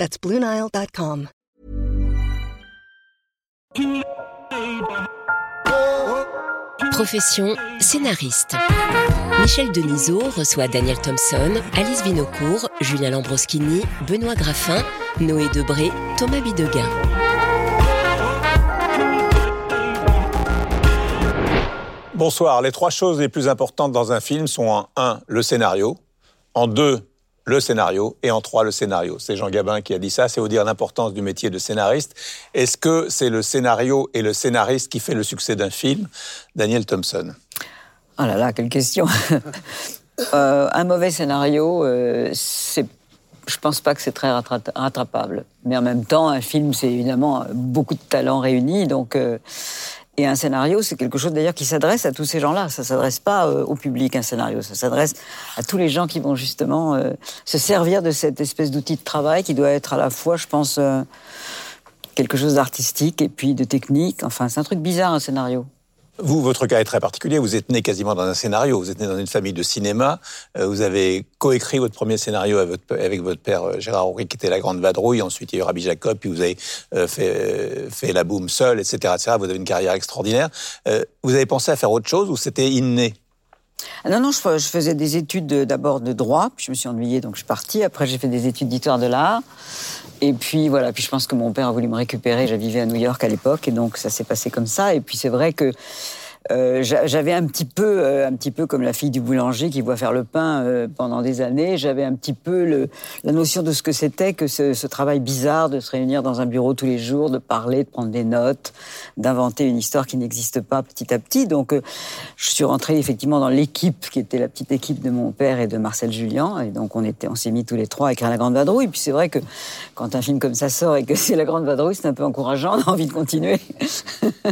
That's BlueNile.com. Profession scénariste. Michel Denisot reçoit Daniel Thompson, Alice Vinocourt, Julien Lambroschini, Benoît Graffin, Noé Debré, Thomas Bidegain. Bonsoir. Les trois choses les plus importantes dans un film sont en 1, le scénario, en 2, le scénario, et en 3, le scénario. C'est Jean Gabin qui a dit ça, c'est vous dire l'importance du métier de scénariste. Est-ce que c'est le scénario et le scénariste qui fait le succès d'un film? Daniel Thompson. Oh là là, quelle question euh, Un mauvais scénario, euh, c'est je pense pas que c'est très rattrapable. Mais en même temps, un film, c'est évidemment beaucoup de talents réunis. Donc, euh, et un scénario, c'est quelque chose d'ailleurs qui s'adresse à tous ces gens-là. Ça s'adresse pas euh, au public, un scénario. Ça s'adresse à tous les gens qui vont justement euh, se servir de cette espèce d'outil de travail qui doit être à la fois, je pense, quelque chose d'artistique et puis de technique. Enfin, c'est un truc bizarre, un scénario. Vous, votre cas est très particulier. Vous êtes né quasiment dans un scénario. Vous êtes né dans une famille de cinéma. Euh, vous avez coécrit votre premier scénario avec votre, père euh, Gérard Horry, qui était La Grande Vadrouille. Ensuite, il y a eu Rabbi Jacob. Puis vous avez euh, fait, La Boom seul, etc., etc. Vous avez une carrière extraordinaire. Vous avez pensé à faire autre chose ou c'était inné? Ah non, non, je, faisais des études d'abord de droit, puis je me suis ennuyée, donc je suis partie. Après, j'ai fait des études d'histoire de l'art. Et puis voilà, puis je pense que mon père a voulu me récupérer. Je vivais à New York à l'époque, et donc ça s'est passé comme ça. Et puis c'est vrai que euh, j'avais un petit peu, euh, un petit peu comme la fille du boulanger qui voit faire le pain euh, pendant des années. J'avais un petit peu la notion de ce que c'était que ce, travail bizarre de se réunir dans un bureau tous les jours, de parler, de prendre des notes, d'inventer une histoire qui n'existe pas petit à petit. Donc, je suis rentrée effectivement dans l'équipe qui était la petite équipe de mon père et de Marcel Julien. Et donc, on s'est mis tous les trois à écrire La Grande Vadrouille. Et puis, c'est vrai que quand un film comme ça sort et que c'est La Grande Vadrouille, c'est un peu encourageant. On a envie de continuer.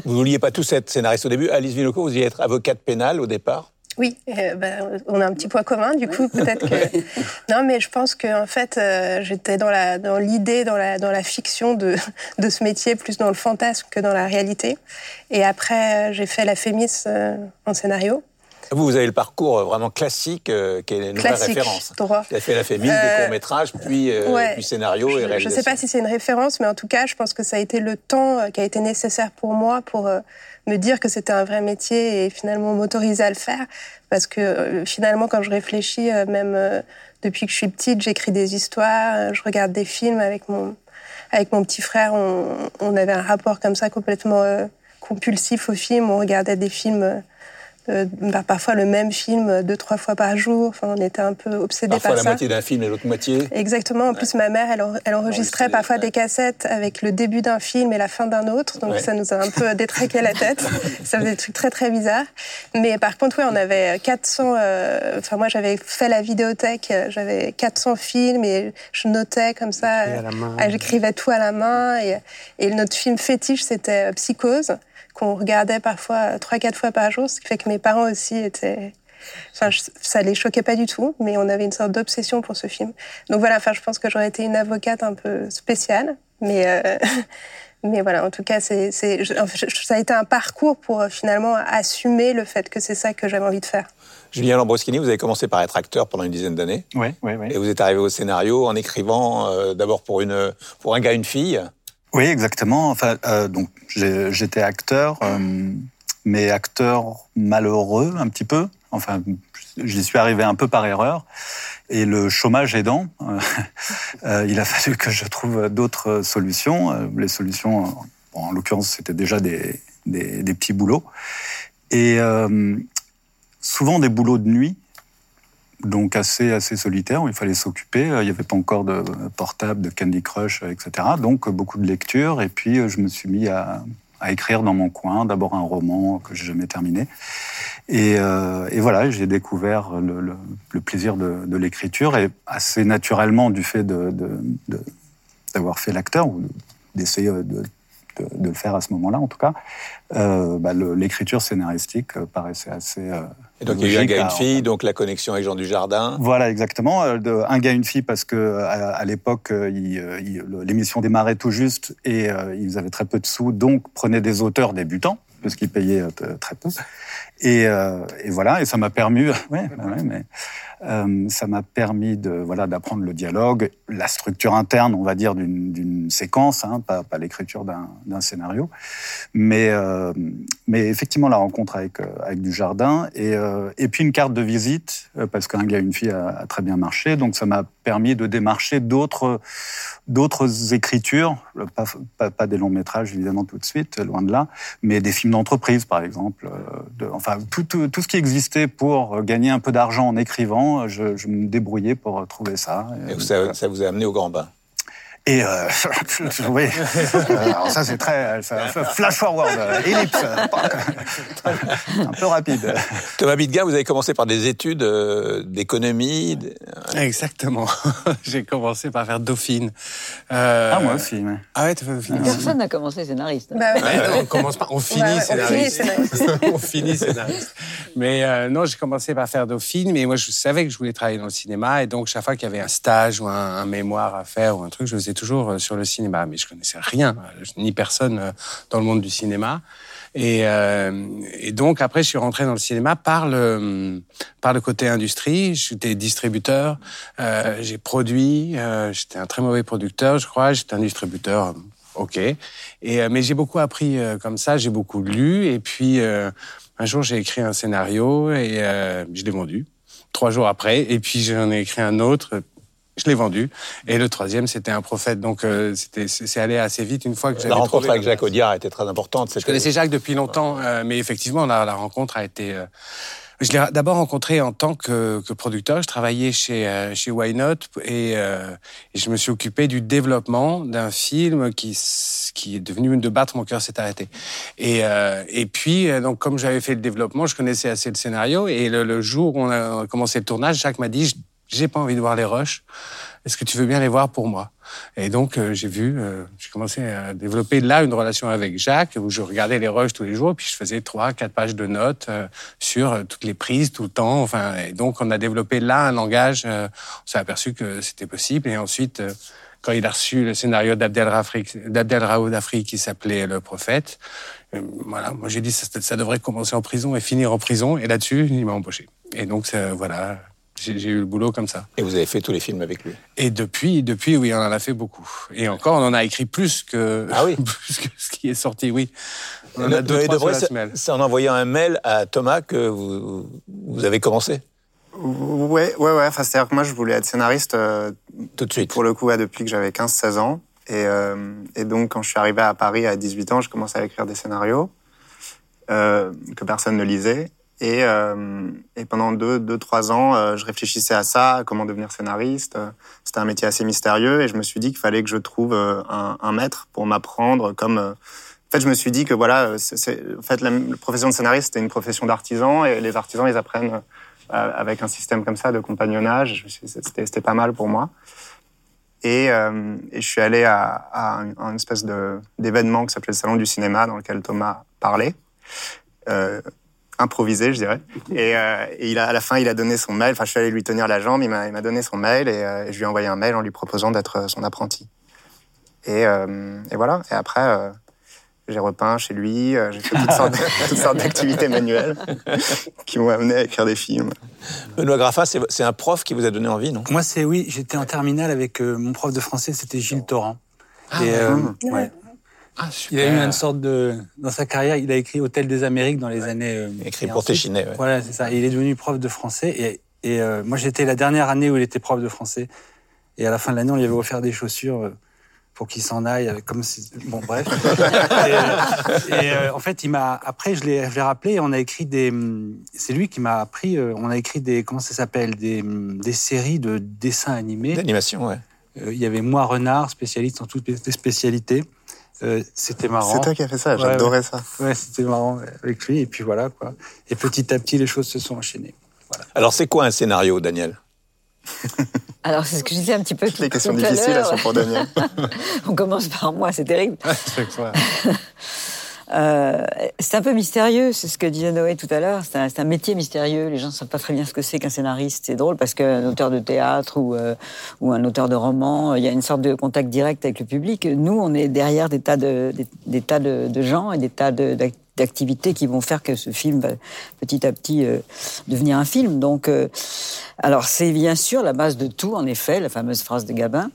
Vous vouliez pas tous être scénariste au début. Alice vous y être avocate pénale au départ oui, euh, ben, on a un petit point commun, du coup, peut-être que. Non, mais je pense que en fait, euh, j'étais dans la dans l'idée, dans la dans la fiction de de ce métier, plus dans le fantasme que dans la réalité. Et après, euh, j'ai fait la Fémis en scénario. Vous, vous avez le parcours vraiment classique, qui est une vraie référence. Droit. Vous avez fait la Fémis, des courts métrages, puis puis scénario et réalisation. Je ne sais pas si c'est une référence, mais en tout cas, je pense que ça a été le temps qui a été nécessaire pour moi pour me dire que c'était un vrai métier et finalement m'autoriser à le faire. Parce que euh, finalement, quand je réfléchis, euh, même euh, depuis que je suis petite, j'écris des histoires, je regarde des films avec mon, avec mon petit frère. On, on avait un rapport comme ça complètement compulsif aux films. On regardait des films euh, bah, parfois le même film deux, trois fois par jour. Enfin, on était un peu obsédés par ça. Parfois la moitié d'un film et l'autre moitié. Exactement. En plus, ma mère, elle, elle enregistrait parfois des cassettes avec le début d'un film et la fin d'un autre. Donc ça nous a un peu détraqué la tête. ça faisait des trucs très, très bizarres. Mais par contre, oui, on avait 400... Euh, enfin, moi, j'avais fait la vidéothèque. J'avais 400 films et je notais comme ça. J'écrivais tout à la main. Et, et notre film fétiche, c'était Psychose qu'on regardait parfois trois, quatre fois par jour, ce qui fait que mes parents aussi étaient. Enfin, ça les choquait pas du tout, mais on avait une sorte d'obsession pour ce film. Donc voilà, enfin, je pense que j'aurais été une avocate un peu spéciale, mais euh, mais voilà, en tout cas, c'est, c'est, ça a été un parcours pour euh, finalement assumer le fait que c'est ça que j'avais envie de faire. Julien Lambroschini, vous avez commencé par être acteur pendant une dizaine d'années. Oui, oui, oui. Et vous êtes arrivé au scénario en écrivant euh, d'abord pour une pour un gars, une fille. Oui, exactement. Enfin, euh, donc j'étais acteur, euh, mais acteur malheureux un petit peu. Enfin, j'y suis arrivé un peu par erreur. Et le chômage aidant, euh, il a fallu que je trouve d'autres solutions. Les solutions, en l'occurrence, c'était déjà des, des, des, petits boulots. Et souvent des boulots de nuit donc assez solitaire il fallait s'occuper. Il n'y avait pas encore de portable, de Candy Crush, etc. Donc beaucoup de lectures et puis euh, je me suis mis à, écrire dans mon coin. D'abord un roman que j'ai jamais terminé et, euh, voilà j'ai découvert le, plaisir de, l'écriture et assez naturellement du fait d'avoir fait l'acteur ou d'essayer de, le faire à ce moment-là, en tout cas, euh, bah, l'écriture scénaristique euh, paraissait assez. Euh, et donc il y a eu un gars, une fille, donc la connexion avec Jean Dujardin. Voilà, exactement. De, un gars, une fille, parce que à, l'époque, l'émission démarrait tout juste et ils avaient très peu de sous, donc prenaient des auteurs débutants parce qu'ils payaient très peu. Et, et, voilà, et ça m'a permis, ouais, ouais, mais euh, ça m'a permis de voilà d'apprendre le dialogue, la structure interne, on va dire, d'une séquence, hein, pas, pas l'écriture d'un scénario, mais euh, mais effectivement la rencontre avec euh, avec du jardin et euh, et puis une carte de visite parce qu'un gars et une fille a, a, très bien marché, donc ça m'a permis de démarcher d'autres d'autres écritures, pas, pas, pas, des longs métrages évidemment tout de suite, loin de là, mais des films d'entreprise par exemple, de, enfin tout, tout, tout ce qui existait pour gagner un peu d'argent en écrivant je, je, me débrouillais pour trouver ça. Et ça, ça vous a amené au grand bain? Et euh, oui, alors ça c'est très flash forward, euh, ellipse, un peu rapide. Thomas Bidga, vous avez commencé par des études euh, d'économie. Exactement. J'ai commencé par faire Dauphine. Euh... Ah moi aussi. Mais... Ah ouais, tu fais Dauphine. Personne n'a commencé scénariste. Bah, ouais. on commence pas, on finit bah, scénariste. On finit scénariste. mais euh, non, j'ai commencé par faire Dauphine, mais moi je savais que je voulais travailler dans le cinéma et donc chaque fois qu'il y avait un stage ou un, un mémoire à faire ou un truc, je faisais toujours euh, sur le cinéma, mais je connaissais rien, euh, ni personne euh, dans le monde du cinéma. Et, donc après, je suis rentré dans le cinéma par le par le côté industrie. J'étais distributeur, j'ai produit. J'étais un très mauvais producteur, je crois. J'étais un distributeur, ok. Et mais j'ai beaucoup appris comme ça. J'ai beaucoup lu. Et puis un jour, j'ai écrit un scénario et je l'ai vendu. Trois jours après, et puis j'en ai écrit un autre je l'ai vendu. Et le troisième, c'était un prophète. Donc, euh, c'était, c'est allé assez vite une fois que j'avais La rencontre avec Jacques Audiard était très importante. Je connaissais Jacques depuis longtemps, euh, mais effectivement, la, la, rencontre a été. Euh, je l'ai d'abord rencontré en tant que, que, producteur. Je travaillais chez chez Why Not et, et, je me suis occupé du développement d'un film qui qui est devenu de battre mon cœur s'est arrêté. Et et puis donc comme j'avais fait le développement, je connaissais assez le scénario et le, le jour où on a commencé le tournage, Jacques m'a dit j'ai pas envie de voir les rushs. Est-ce que tu veux bien les voir pour moi? Et donc euh, j'ai vu, euh, j'ai commencé à développer là une relation avec Jacques où je regardais les rushs tous les jours, puis je faisais trois, quatre pages de notes euh, sur toutes les prises tout le temps. Enfin, et donc on a développé là un langage. on s'est aperçu que c'était possible. Et ensuite, quand il a reçu le scénario d'Abdel Raoud Afri qui s'appelait Le Prophète, voilà, moi j'ai dit ça, ça devrait commencer en prison et finir en prison. Et là-dessus, il m'a embauché. Et donc voilà, j'ai eu le boulot comme ça. Et vous avez fait tous les films avec lui Et depuis, depuis, oui, on en a fait beaucoup. Et encore, on en a écrit plus que, ah oui. plus que ce qui est sorti, oui. On en a deux, trois sur la C'est en envoyant un mail à Thomas que vous, vous avez commencé Ouais, ouais, ouais. Enfin, c'est-à-dire que moi, je voulais être scénariste euh, tout de suite. Pour le coup, depuis que j'avais 15-16 ans. Et, euh, et, donc, quand je suis arrivé à Paris à 18 ans, je commençais à écrire des scénarios euh, que personne ne lisait. Et, euh, et pendant deux, deux, trois ans, euh, je réfléchissais à ça, à comment devenir scénariste. C'était un métier assez mystérieux et je me suis dit qu'il fallait que je trouve euh, un, maître pour m'apprendre. Comme, en fait, je me suis dit que voilà, en fait, la, profession de scénariste c'est une profession d'artisan et les artisans ils apprennent avec un système comme ça de compagnonnage. C'était, c'était pas mal pour moi. Et, je suis allé à, une espèce d'événement qui s'appelait le Salon du cinéma dans lequel Thomas parlait. Euh, improvisé, je dirais. Et, euh, et, il a, à la fin, il a donné son mail. Enfin, je suis allé lui tenir la jambe. Il m'a donné son mail et, euh, et, je lui ai envoyé un mail en lui proposant d'être euh, son apprenti. Et, euh, et, voilà. Et après, euh, j'ai repeint chez lui. j'ai fait toutes sortes, toutes sortes d'activités manuelles qui m'ont amené à écrire des films. Benoît Graffat, c'est un prof qui vous a donné envie, non? Moi, c'est oui. J'étais en terminale avec mon prof de français. C'était Gilles Torrent. Ah, et, ouais. ouais. Ah, il a eu une sorte de dans sa carrière, il a écrit Hôtel des Amériques dans les années. Euh, écrit pour Téchiné. Ouais. Voilà, c'est ça. il est devenu prof de français et, et euh, moi j'étais la dernière année où il était prof de français et à la fin de l'année on lui avait offert des chaussures euh, pour qu'il s'en aille comme si... bon bref. et, et euh, en fait il m'a après je l'ai je l'ai rappelé et on a écrit des c'est lui qui m'a appris on a écrit des comment ça s'appelle des des séries de dessins animés. D'animation ouais. il y avait moi Renard spécialiste en toutes les spécialités. Euh, c'était marrant. C'est toi qui as fait ça, j'adorais ça. Ouais, c'était marrant avec lui, et puis voilà, quoi. Et petit à petit, les choses se sont enchaînées. Voilà. Alors, c'est quoi un scénario, Daniel? Alors, c'est ce que je disais un petit peu tout, Les questions tout difficiles, elles sont pour Daniel. On commence par moi, c'est terrible. C'est clair. Euh, c'est un peu mystérieux, c'est ce que disait Noé tout à l'heure. C'est un, métier mystérieux. Les gens ne savent pas très bien ce que c'est qu'un scénariste. C'est drôle parce qu'un auteur de théâtre ou, euh, un auteur de roman, il y a une sorte de contact direct avec le public. Nous, on est derrière des tas de, gens et des tas d'activités qui vont faire que ce film va petit à petit euh, devenir un film. Donc, euh, alors c'est bien sûr la base de tout, en effet, la fameuse phrase de Gabin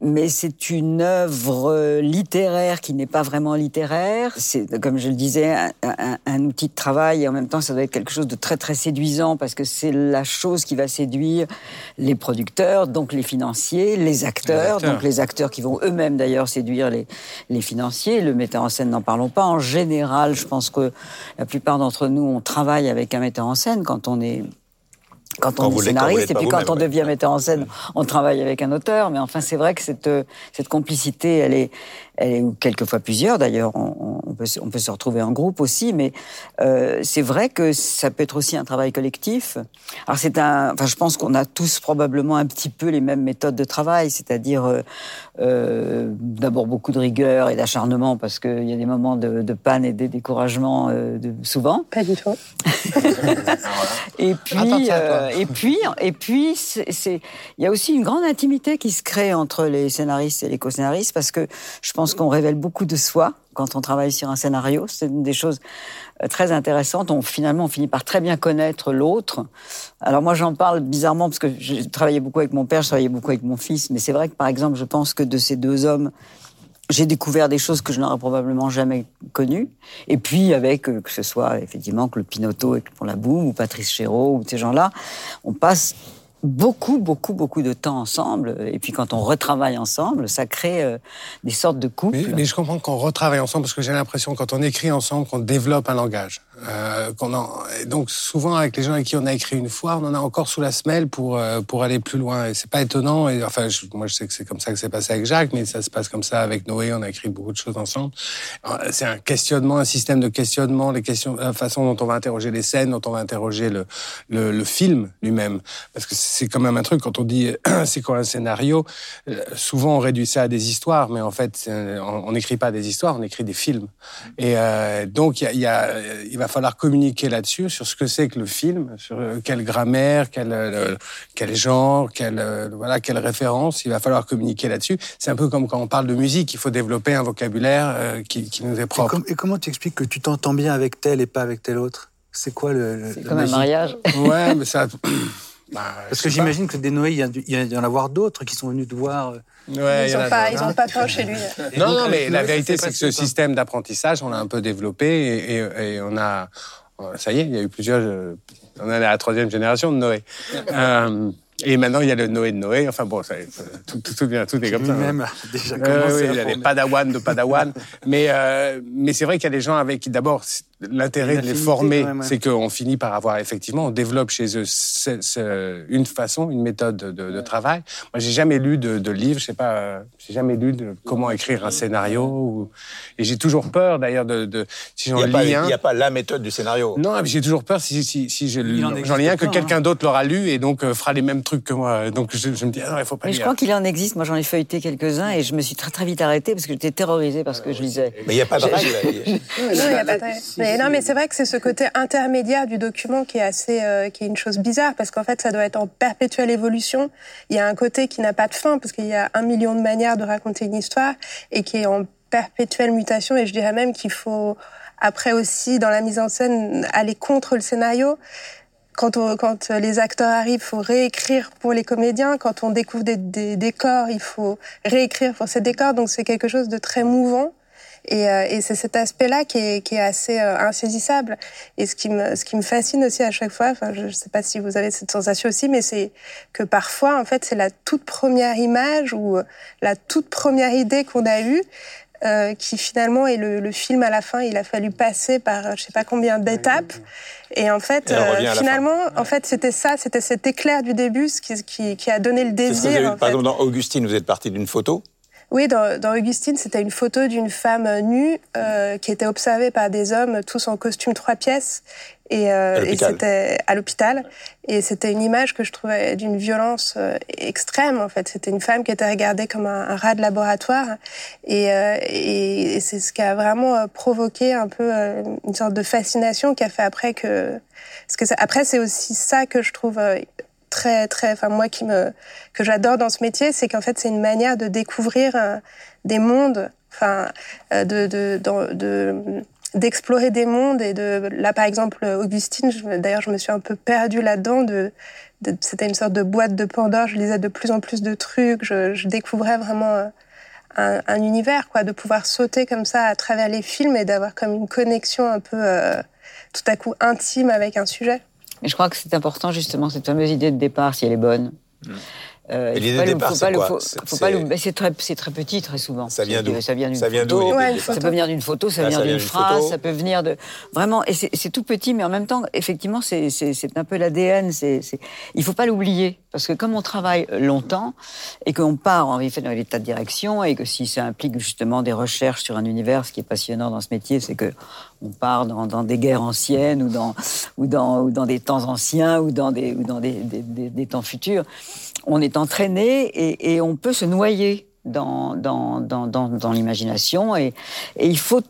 mais c'est une œuvre euh, littéraire qui n'est pas vraiment littéraire. C'est, comme je le disais, un, un- un outil de travail et en même temps, ça doit être quelque chose de très très séduisant parce que c'est la chose qui va séduire les producteurs, donc les financiers, les acteurs, acteurs. donc les acteurs qui vont eux-mêmes d'ailleurs séduire les, les financiers. Le metteur en scène, n'en parlons pas. En général, je pense que la plupart d'entre nous, on travaille avec un metteur en scène quand on est quand on est scénariste, et puis quand on devient metteur en scène, on travaille avec un auteur. Mais enfin, c'est vrai que cette, euh, cette complicité, elle est ou quelquefois plusieurs d'ailleurs. On, on peut, se- on peut se retrouver en groupe aussi, mais euh, c'est vrai que ça peut être aussi un travail collectif. Alors c'est un, enfin, je pense qu'on a tous probablement un petit peu les mêmes méthodes de travail, c'est-à-dire euh, euh, d'abord beaucoup de rigueur et d'acharnement parce qu'il y a des moments de, de panne et de découragement euh, de, souvent. Pas du tout. Et puis, euh, et puis, et puis, c'est- il y a aussi une grande intimité qui se crée entre les scénaristes et les co-scénaristes parce que je pense qu'on révèle beaucoup de soi quand on travaille sur un scénario. C'est des choses euh, très intéressantes. On finalement, on finit par très bien connaître l'autre. Alors moi, j'en parle bizarrement parce que j'ai travaillé beaucoup avec mon père, je travaillais beaucoup avec mon fils, mais c'est vrai que par exemple, je pense que de ces deux hommes j'ai découvert des choses que je n'aurais probablement jamais connues. Et puis, avec, euh, que ce soit effectivement Claude Pinotto et pour la boum, ou Patrice Chéreau, ou ces gens-là, on passe beaucoup, beaucoup, beaucoup de temps ensemble. Et puis, quand on retravaille ensemble, ça crée euh, des sortes de couples. Mais, mais je comprends qu'on retravaille ensemble parce que j'ai l'impression quand on écrit ensemble qu'on développe un langage. Euh, donc souvent avec les gens avec qui on a écrit une fois, on en a encore sous la semelle pour euh, pour aller plus loin. Et c'est pas étonnant. Enfin, moi je sais que c'est comme ça que c'est passé avec Jacques, mais ça se passe comme ça avec Noé. On a écrit beaucoup de choses ensemble. Euh, C'est un questionnement, un système de questionnement, la façon dont on va interroger les scènes, dont on va interroger le le, film lui-même. Parce que c'est quand même un truc quand on dit c'est quoi un scénario. Souvent on réduit ça à des histoires, mais en fait on n'écrit pas des histoires, on écrit des films. Et donc il y a, va falloir communiquer là-dessus sur ce que c'est que le film, sur euh, quelle grammaire, quel euh, quel genre, quelle euh, voilà quelle référence. Il va falloir communiquer là-dessus. C'est un peu comme quand on parle de musique, il faut développer un vocabulaire qui, qui nous est Et, propre. com- et comment tu expliques que tu t'entends bien avec tel et pas avec tel autre? C'est quoi le. C'est comme un mariage. Ouais, mais ça. Bah, Parce que j'imagine que des Noé, il y, a a- en avoir d'autres qui sont venus te voir. euh, Ouais, ils n'ont a pas, d'autres. ils ont pas peur chez lui. Non, donc, non, mais la vérité, c'est que ce système d'apprentissage, on l'a un peu développé et, et- et on a. Ça y est, il y a eu plusieurs. euh, On est à la troisième génération de Noé. Euh, et maintenant, il y a le Noé de Noé. Enfin bon, ça, tout, tout, tout, bien, tout est comme ça. hein. Lui-même a déjà Euh, commencé oui, à il y a des former. padawan de padawan. mais euh, mais c'est vrai qu'il y a des gens avec qui, d'abord, l'intérêt de les former, ouais. c'est qu'on finit par avoir, effectivement, on développe chez eux une façon, une méthode de, de travail. Moi, j'ai jamais lu de, de livre, je sais pas, euh, j'ai jamais lu de comment écrire un scénario. Ou... Et j'ai toujours peur, d'ailleurs, de, de si j'en n'y lis un. il y a pas la méthode du scénario. Non, mais j'ai toujours peur si, j'en lis un que quelqu'un hein. d'autre l'aura lu et donc euh, fera les mêmes trucs que moi. Donc je, je me dis, ah non, il faut pas Mais je crois qu'il en existe. Moi, j'en ai feuilleté quelques-uns et je me suis très très vite arrêtée parce que j'étais terrorisée parce que je lisais. Mais il n'y a pas de règle. Mais non, mais c'est vrai que c'est ce côté intermédiaire du document qui est assez, euh, qui est une chose bizarre parce qu'en fait, ça doit être en perpétuelle évolution. Il y a un côté qui n'a pas de fin parce qu'il y a un million de manières de raconter une histoire et qui est en perpétuelle mutation. Et je dirais même qu'il faut après aussi dans la mise en scène aller contre le scénario. Quand, on- quand les acteurs arrivent, il faut réécrire pour les comédiens. Quand on découvre des, des décors, il faut réécrire pour ces décors. Donc c'est quelque chose de très mouvant. Et, euh, et c'est cet aspect-là qui est, qui est assez euh, insaisissable. Et ce qui, me, ce qui me fascine aussi à chaque fois, enfin, je ne sais pas si vous avez cette sensation aussi, mais c'est que parfois, en fait, c'est la toute première image ou euh, la toute première idée qu'on a eue euh, qui finalement est le, le film à la fin. Il a fallu passer par euh, je sais pas combien d'étapes. Et en fait, Et la finalement, en fait, c'était ça, c'était cet éclair du début ce qui, qui, qui a donné le ce que vous avez désir. en Par fait. exemple, dans Augustine, vous êtes parti d'une photo. Oui, dans, dans Augustine, c'était une photo d'une femme nue euh, qui était observée par des hommes tous en costume trois pièces. Et, et c'était à l'hôpital. Et c'était une image que je trouvais d'une violence extrême, en fait. C'était une femme qui était regardée comme un, rat de laboratoire. Et, et, c'est ce qui a vraiment provoqué un peu une sorte de fascination qui a fait après que... Parce que après, c'est aussi ça que je trouve très très enfin moi qui me que j'adore dans ce métier c'est qu'en fait c'est une manière de découvrir euh, des mondes enfin euh, de de de, d'explorer des mondes et de là par exemple Augustine d'ailleurs je me suis un peu perdue là-dedans de, c'était une sorte de boîte de Pandore je lisais de plus en plus de trucs je, je découvrais vraiment euh, un, un, univers quoi de pouvoir sauter comme ça à travers les films et d'avoir comme une connexion un peu tout à coup intime avec un sujet mais je crois que c'est important justement cette fameuse idée de départ, si elle est bonne. Mmh. Euh, l'idée de départ, c'est quoi C'est très, très petit, très souvent. Ça vient d'où Ça vient d'une photo. ça peut venir d'une photo, ça, vient d'une phrase, ça peut venir de vraiment. Et c'est tout petit, mais en même temps, effectivement, c'est un peu l'ADN. Il faut pas l'oublier parce que comme on travaille longtemps et qu'on part en effet dans l'état de direction et que si ça implique justement des recherches sur un univers, ce qui est passionnant dans ce métier, c'est que on part dans, dans, des guerres anciennes ou dans ou dans ou dans des temps anciens ou dans des ou dans des, des, des, des temps futurs on est entraîné et, on peut se noyer dans, dans, dans, dans l'imagination. Et, et il faut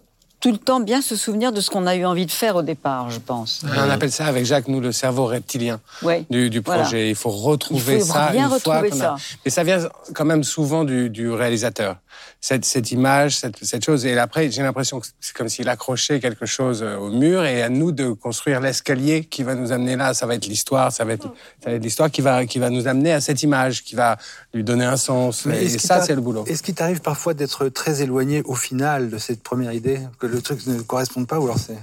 tout le temps bien se souvenir de ce qu'on a eu envie de faire au départ, je pense. On appelle ça avec Jacques, nous, le cerveau reptilien du, du, projet. Il faut retrouver il faut ça bien retrouver ça. Mais ça vient quand même souvent du, du réalisateur. Cette, cette image, cette, cette, chose. Et après, j'ai l'impression que c'est comme s'il accrochait quelque chose euh, au mur et à nous de construire l'escalier qui va nous amener là. Ça va être l'histoire, ça va être, être l'histoire qui va, qui va nous amener à cette image, qui va lui donner un sens. et ça, c'est le boulot. Est-ce qu'il t'arrive parfois d'être très éloigné au final de cette première idée que le truc ne correspond pas ou alors c'est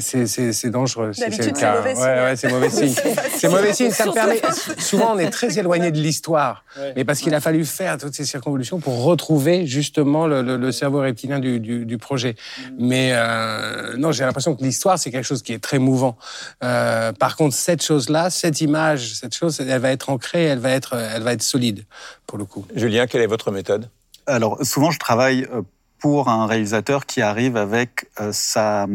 c'est dangereux si c'est le cas. Ouais, ouais, c'est mauvais signe. c'est mauvais signe. Ça me permet. Souvent, on est très éloigné de l'histoire, mais parce qu'il a fallu faire toutes ces circonvolutions pour retrouver justement le, le, le cerveau reptilien du, du, du projet. Mais euh, non, j'ai l'impression que l'histoire c'est quelque chose qui est très mouvant. Euh, par contre, cette chose-là, cette image, cette chose, elle va être ancrée, elle va être, elle va être solide pour le coup. Julien, quelle est votre méthode? Alors, souvent, je travaille euh, pour un réalisateur qui arrive avec euh, sa,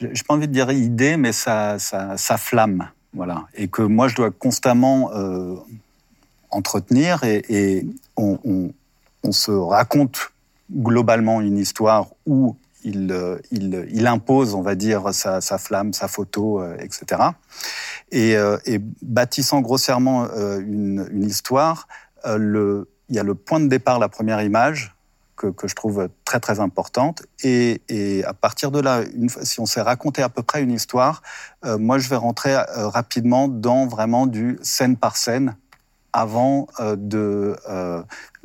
j'ai pas envie de dire idée, mais sa, sa, flamme, voilà, et que moi je dois constamment euh, entretenir et, on, on, se raconte globalement une histoire où il, euh, il, il impose, on va dire, sa, sa flamme, sa photo, etc. Et, et, bâtissant grossièrement une, une histoire, le, il y a le point de départ, la première image, que, je trouve très très importante. Et, à partir de là, si on s'est raconté à peu près une histoire, euh, moi je vais rentrer euh, rapidement dans vraiment du scène par scène avant euh, de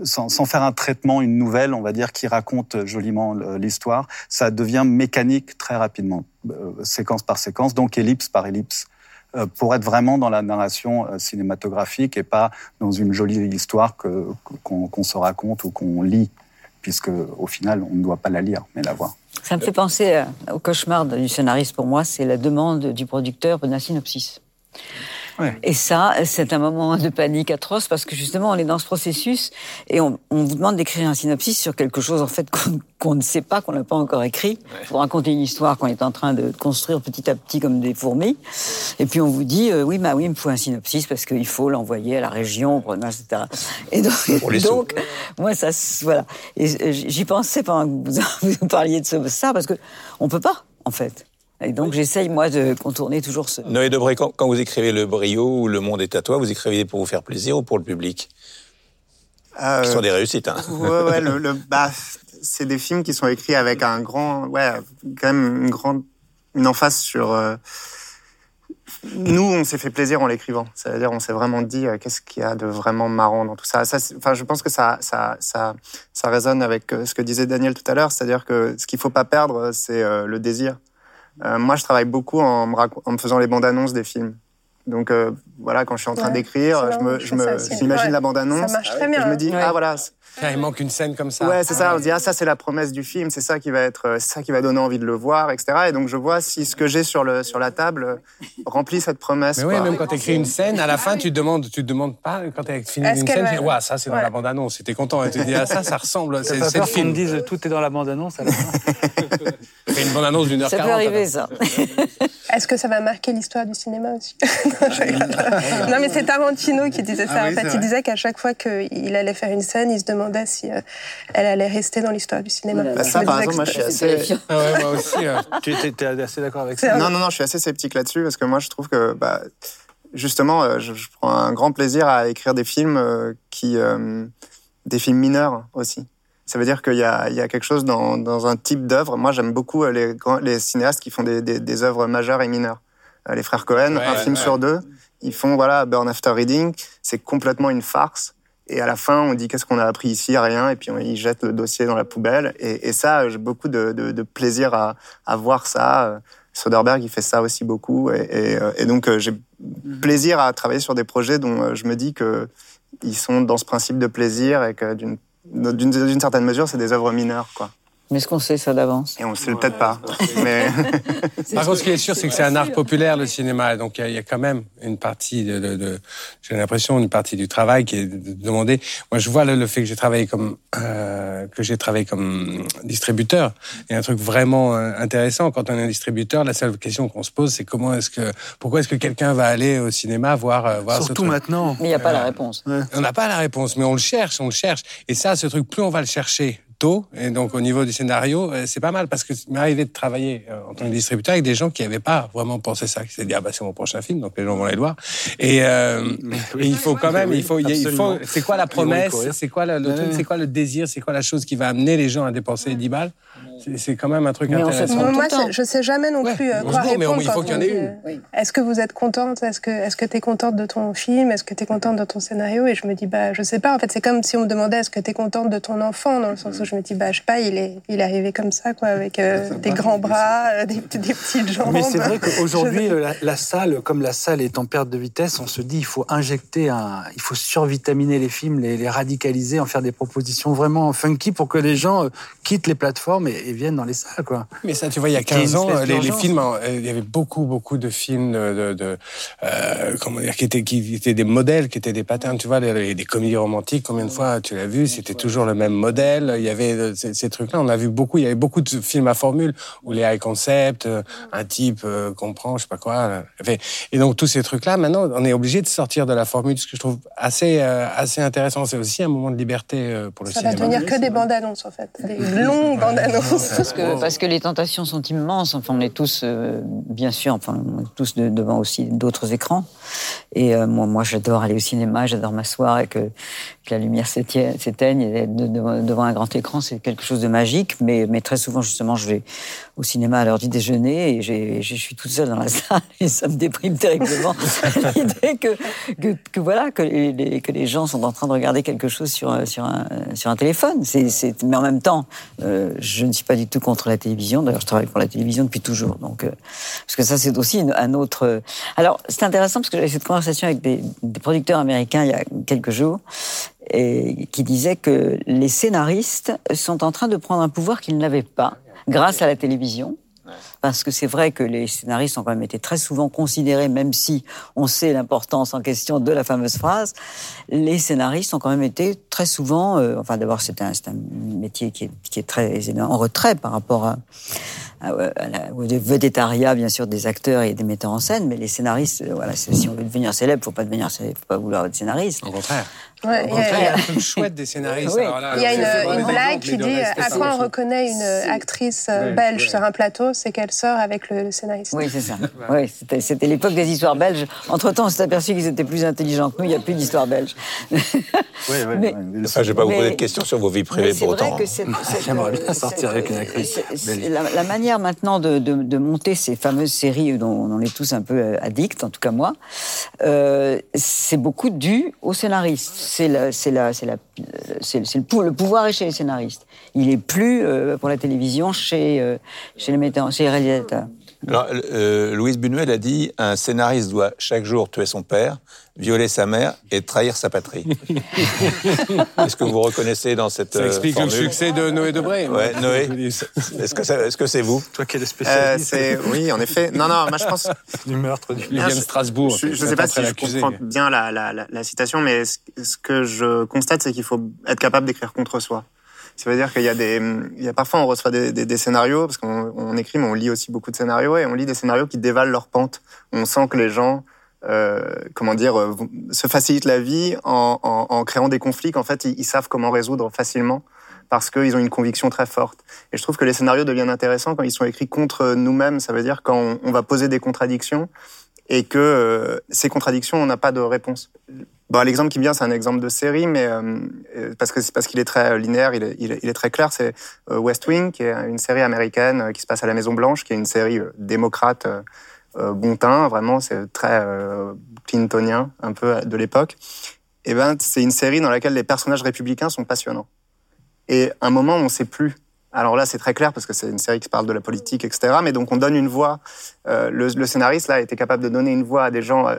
sans, faire un traitement, une nouvelle, on va dire, qui raconte joliment l'histoire, ça devient mécanique très rapidement, séquence par séquence, donc ellipse par ellipse pour être vraiment dans la narration cinématographique et pas dans une jolie histoire qu'on qu se raconte ou qu'on lit puisque au final, on ne doit pas la lire, mais la voir. Ça me fait penser euh, au cauchemar du scénariste pour moi, c'est la demande du producteur d'un synopsis. Et ça, c'est un moment de panique atroce parce que justement, on est dans ce processus et on, on vous demande d'écrire un synopsis sur quelque chose en fait qu'on ne sait pas, qu'on n'a pas encore écrit, pour raconter une histoire qu'on est en train de construire petit à petit comme des fourmis. Et puis on vous dit, euh, oui, bah oui, il me faut un synopsis parce qu'il faut l'envoyer à la région, etc. Et donc, donc moi, ça, voilà. Et j'y pensais pendant que vous, vous parliez de ça parce que on peut pas, en fait. Et donc j'essaye moi de contourner toujours ce. Noé Debré, quand, quand vous écrivez Le Brio ou Le Monde est à toi, vous écrivez pour vous faire plaisir ou pour le public? Euh, Qui sont des réussites. Hein. Ouais, ouais, le, le bah, c'est des films qui sont écrits avec un grand, ouais, quand même une grande, une emphase sur. Euh, nous, on s'est fait plaisir en l'écrivant. C'est-à-dire, on s'est vraiment dit euh, qu'est-ce qu'il y a de vraiment marrant dans tout ça. ça enfin, je pense que ça, ça, ça, ça résonne avec euh, ce que disait Daniel tout à l'heure. C'est-à-dire que ce qu'il faut pas perdre, c'est euh, le désir. Euh, moi, je travaille beaucoup en me, en me faisant les bandes annonces des films. Donc euh, voilà, quand je suis en train ouais, d'écrire, je me, je me, j'imagine ouais. la bande annonce. Ça marche très bien. Je me dis ouais. ah voilà. Il manque une scène comme ça. Ouais, c'est ça. On se dit ah ça c'est la promesse du film, c'est ça qui va être, c'est ça qui va donner envie de le voir, etc. Et donc je vois si ce que j'ai sur le sur la table remplit cette promesse. Mais oui, même quand tu écris une scène, à la fin tu te demandes, tu te demandes pas quand tu as fini une scène, tu dis ouais ça c'est dans la bande annonce. C'était content et tu dis ah ça ça ressemble. C'est le film. Ils me disent tout est dans la bande annonce. À la fin. C'est une bande annonce d'une heure quarante. Ça peut arriver ça. Est-ce que ça va marquer l'histoire du cinéma aussi non, mais c'est Tarantino qui disait ça. Ah en fait, il disait qu'à chaque fois qu'il allait faire une scène, il se demandait si euh, elle allait rester dans l'histoire du cinéma. Bah, ça, par exemple, moi, je suis assez. Ah ouais, moi aussi. Tu étais assez d'accord avec ça Non, non, non, je suis assez sceptique là-dessus parce que moi, je trouve que, bah, justement, euh, je, prends un grand plaisir à écrire des films euh, qui, des films mineurs aussi. Ça veut dire qu'il y a, il y a quelque chose dans, dans un type d'œuvre. Moi, j'aime beaucoup les, les cinéastes qui font des, des, des œuvres majeures et mineures. Les frères Cohen, un film sur deux, ils font voilà Burn After Reading, c'est complètement une farce. Et à la fin, on dit qu'est-ce qu'on a appris ici? Rien. Et puis ils jettent le dossier dans la poubelle. Et, et ça, j'ai beaucoup de, de, de, plaisir à, à voir ça. Soderbergh, il fait ça aussi beaucoup. Et, et, et donc, j'ai plaisir à travailler sur des projets dont je me dis que ils sont dans ce principe de plaisir et que d'une d'une certaine mesure, c'est des œuvres mineures, quoi. Mais est-ce qu'on sait ça d'avance Et on ne sait peut-être pas. Mais... Par contre, ce qui est sûr, c'est que c'est un art populaire, le cinéma. Donc, il y, a quand même une partie de, de, de j'ai l'impression, une partie du travail qui est demandé. Moi, je vois le, fait que j'ai travaillé comme, euh, que j'ai travaillé comme distributeur. Il y a un truc vraiment euh, intéressant. Quand on est un distributeur, la seule question qu'on se pose, c'est comment est-ce que, pourquoi est-ce que quelqu'un va aller au cinéma voir, euh, voir Surtout maintenant. Mais il n'y a pas la réponse. On n'a pas la réponse, mais on le cherche, on le cherche. Et ça, ce truc, plus on va le chercher, tôt. Et donc, au niveau du scénario, euh, c'est pas mal parce que m'est arrivé de travailler euh, en tant que distributeur avec des gens qui n'avaient pas vraiment pensé ça. Qui s'étaient dit, ah bah, c'est mon prochain film, donc les gens vont aller le voir. Et, euh, il faut quand même, il faut, il faut, c'est quoi la promesse? C'est quoi le, truc? C'est quoi le désir? C'est quoi la chose qui va amener les gens à dépenser 10 balles? C'est quand même un truc intéressant. Moi, je sais jamais non plus quoi répondre. Mais il faut qu'il y en ait une. Est-ce que vous êtes contente? Est-ce que est-ce que tu es contente de ton film? Est-ce que tu es contente de ton scénario? Et je me dis bah je sais pas. En fait, c'est comme si on me demandait est-ce que tu es contente de ton enfant dans le sens où je me dis bah je sais pas, il est il est arrivé comme ça quoi avec euh, des grands bras, euh, des, des, petites jambes. Mais c'est vrai qu'aujourd'hui la, salle comme la salle est en perte de vitesse, on se dit il faut injecter un il faut survitaminer les films, les, les radicaliser, en faire des propositions vraiment funky pour que les gens euh, quittent les plateformes et, viennent dans les salles quoi. Mais ça tu vois il y a 15 ans les, les, films il y avait beaucoup beaucoup de films de, de euh, comment dire qui étaient qui étaient des modèles, qui étaient des patterns, tu vois des, des comédies romantiques combien de fois tu l'as vu, c'était toujours le même modèle, il y avait ces, ces trucs-là, on a vu beaucoup, il y avait beaucoup de films à formule où les high concept, euh, un type euh, comprend, je sais pas quoi. Et donc tous ces trucs-là, maintenant, on est obligé de sortir de la formule, ce que je trouve assez euh, assez intéressant. C'est aussi un moment de liberté pour le cinéma. Ça va devenir que des bandes annonces en fait, des longues bandes annonces. Parce que parce que les tentations sont immenses. Enfin, on est tous bien sûr, enfin, on est tous devant aussi d'autres écrans. Et moi, moi, j'adore aller au cinéma, j'adore m'asseoir et que, que la lumière s'éteigne et devant un grand écran, c'est quelque chose de magique, mais, mais très souvent, justement, je vais au cinéma à l'heure du déjeuner et je suis toute seule dans la salle et ça me déprime terriblement l'idée que, que, que, voilà, que les, que les gens sont en train de regarder quelque chose sur, sur, un, sur un téléphone. Mais en même temps, euh, je ne suis pas du tout contre la télévision. D'ailleurs, je travaille pour la télévision depuis toujours. Donc, euh, parce que ça, c'est aussi un autre. Alors, c'est intéressant parce que j'avais cette conversation avec des, des producteurs américains il y a quelques jours et qui disait que les scénaristes sont en train de prendre un pouvoir qu'ils n'avaient pas grâce à la télévision. Parce que c'est vrai que les scénaristes ont quand même été très souvent considérés, même si on sait l'importance en question de la fameuse phrase, les scénaristes ont quand même été très souvent, euh, enfin d'abord c'est un, métier qui est, très en retrait par rapport au vedettariat bien sûr des acteurs et des metteurs en scène, mais les scénaristes, euh, voilà, si on veut devenir célèbre, faut pas devenir, faut pas vouloir être scénariste. Au contraire. Ouais, il y a un truc chouette des scénaristes. Oui. il y a une, une blague qui dit à quoi on reconnaît une actrice euh, belge sur un plateau, c'est qu'elle sort avec le, scénariste. Oui, c'est ça. oui, c'était l'époque des histoires belges. Entre-temps, on s'est aperçu qu'ils étaient plus intelligents que nous. Il n'y a plus d'histoire belge. oui, oui. Mais, enfin, je ne vais pas vous poser de questions sur vos vies privées pour autant. J'aimerais bien sortir avec une actrice. La, la, manière maintenant de, monter ces fameuses séries dont on est tous un peu euh, addicts, en tout cas moi, euh, c'est beaucoup dû aux scénaristes c'est le, le, pouvoir est chez les scénaristes. Il est plus euh, pour la télévision chez euh, chez les metteurs, chez les réalisateurs. Alors, euh, Louise Buñuel a dit un scénariste doit chaque jour tuer son père, violer sa mère et trahir sa patrie. Est-ce que vous reconnaissez dans cette Ça explique formule le succès de Noé Debré. Ouais, Noé. Est-ce que c'est -ce c'est vous? Toi qui es le spécialiste. Euh, oui, en effet. Non, non, moi je pense du meurtre du. Vient de Strasbourg. Je ne sais pas si je comprends bien la, la, la, la citation, mais ce que je constate, c'est qu'il faut être capable d'écrire contre soi. Ça veut dire qu'il y a des, il y a parfois on reçoit des, scénarios parce qu'on on écrit, mais on lit aussi beaucoup de scénarios et on lit des scénarios qui dévalent leur pente. On sent que les gens, euh, comment dire, euh, se facilitent la vie en, créant des conflits qu'en fait ils, savent comment résoudre facilement parce qu'ils ont une conviction très forte. Et je trouve que les scénarios deviennent intéressants quand ils sont écrits contre nous-mêmes. Ça veut dire quand on va poser des contradictions et que euh, ces contradictions, on n'a pas de réponse. Bon, l'exemple qui vient, c'est un exemple de série, mais euh, parce que c'est parce qu'il est très linéaire, il est, il est, il est très clair. C'est euh, West Wing, qui est une série américaine euh, qui se passe à la Maison Blanche, qui est une série euh, démocrate, euh, bon teint, vraiment, c'est très clintonien, un peu de l'époque. Et ben, c'est une série dans laquelle les personnages républicains sont passionnants. Et à un moment, on ne sait plus alors là, c'est très clair parce que c'est une série qui parle de la politique, etc. Mais donc on donne une voix. Euh, le, le, scénariste là était capable de donner une voix à des gens euh,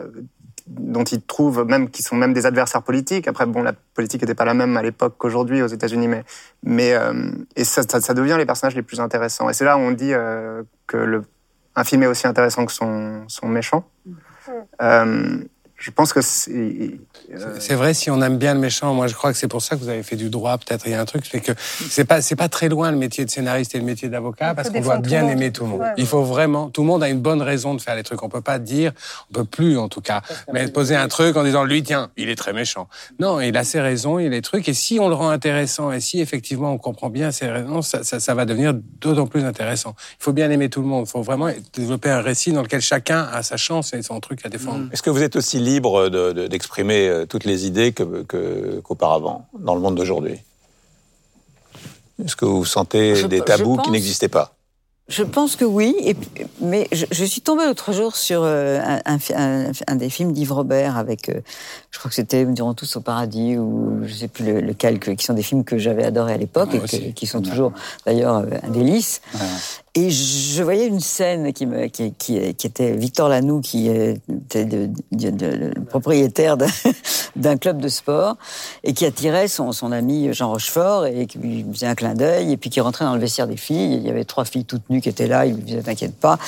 dont il trouve même qui sont même des adversaires politiques. Après, bon, la politique n'était pas la même à l'époque qu'aujourd'hui aux États-Unis, mais mais euh, et ça, ça, ça, devient les personnages les plus intéressants. Et c'est là où on dit que le un film est aussi intéressant que son son méchant. Mmh je pense que c'est. Euh... C'est vrai si on aime bien le méchant. Moi, je crois que c'est pour ça que vous avez fait du droit. Peut-être il y a un truc, c'est que c'est pas c'est pas très loin le métier de scénariste et le métier d'avocat parce qu'on doit bien aimer tout le monde. Ouais. Il faut vraiment. Tout le monde a une bonne raison de faire les trucs. On peut pas dire, on peut plus en tout cas, mais poser un truc en disant lui tiens, il est très méchant. Non, il a ses raisons, il a les trucs. Et si on le rend intéressant et si effectivement on comprend bien ses raisons, ça, ça, ça va devenir d'autant plus intéressant. Il faut bien aimer tout le monde. Il faut vraiment développer un récit dans lequel chacun a sa chance et son truc à défendre. Est-ce que vous êtes aussi libre d'exprimer de, de, toutes les idées qu'auparavant, que, dans le monde d'aujourd'hui. Est-ce que vous sentez je, des tabous pense, qui n'existaient pas? Je pense que oui, et, mais je, je suis tombée l'autre jour sur euh, un, un, un, des films d'Yves Robert avec, euh, je crois que c'était Nous dirons tous au paradis, ou je sais plus le, lequel, qui sont des films que j'avais adorés à l'époque, et que, qui sont toujours d'ailleurs un délice. Et je voyais une scène qui, était Victor Lanoux, qui était le propriétaire d'un club de sport et qui attirait son, ami Jean Rochefort et qui lui faisait un clin d'œil et puis qui rentrait dans le vestiaire des filles. Il y avait trois filles toutes nues qui étaient là. Il lui disait T'inquiète pas.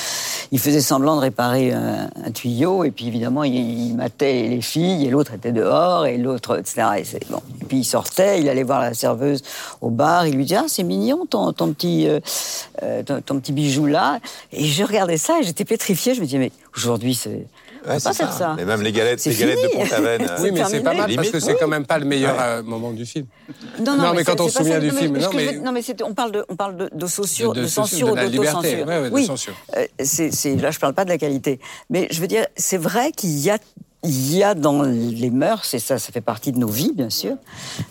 Il faisait semblant de réparer un, tuyau et puis évidemment il, il matait les filles et l'autre était dehors et l'autre, etc. Et, puis il sortait, il allait voir la serveuse au bar. Il lui disait Ah, c'est mignon ton, petit. Euh, ton petit bijou là. Et je regardais ça et j'étais pétrifiée. Je me disais, mais aujourd'hui, c'est. Ouais, pas ça. ça. Mais même les galettes, les galettes de Pont-Aven. oui, mais c'est pas mal parce que c'est quand même pas le meilleur ouais. euh, moment du film. Non, non, non mais, mais quand on se souvient ça, du non, film, non, mais non, mais on parle de, on parle de, de, censure, de, de, censure d'autocensure. Ouais, oui, censure. Euh, c'est, là, je parle pas de la qualité, mais je veux dire, c'est vrai qu'il y a il y a dans les mœurs, et ça, ça fait partie de nos vies, bien sûr,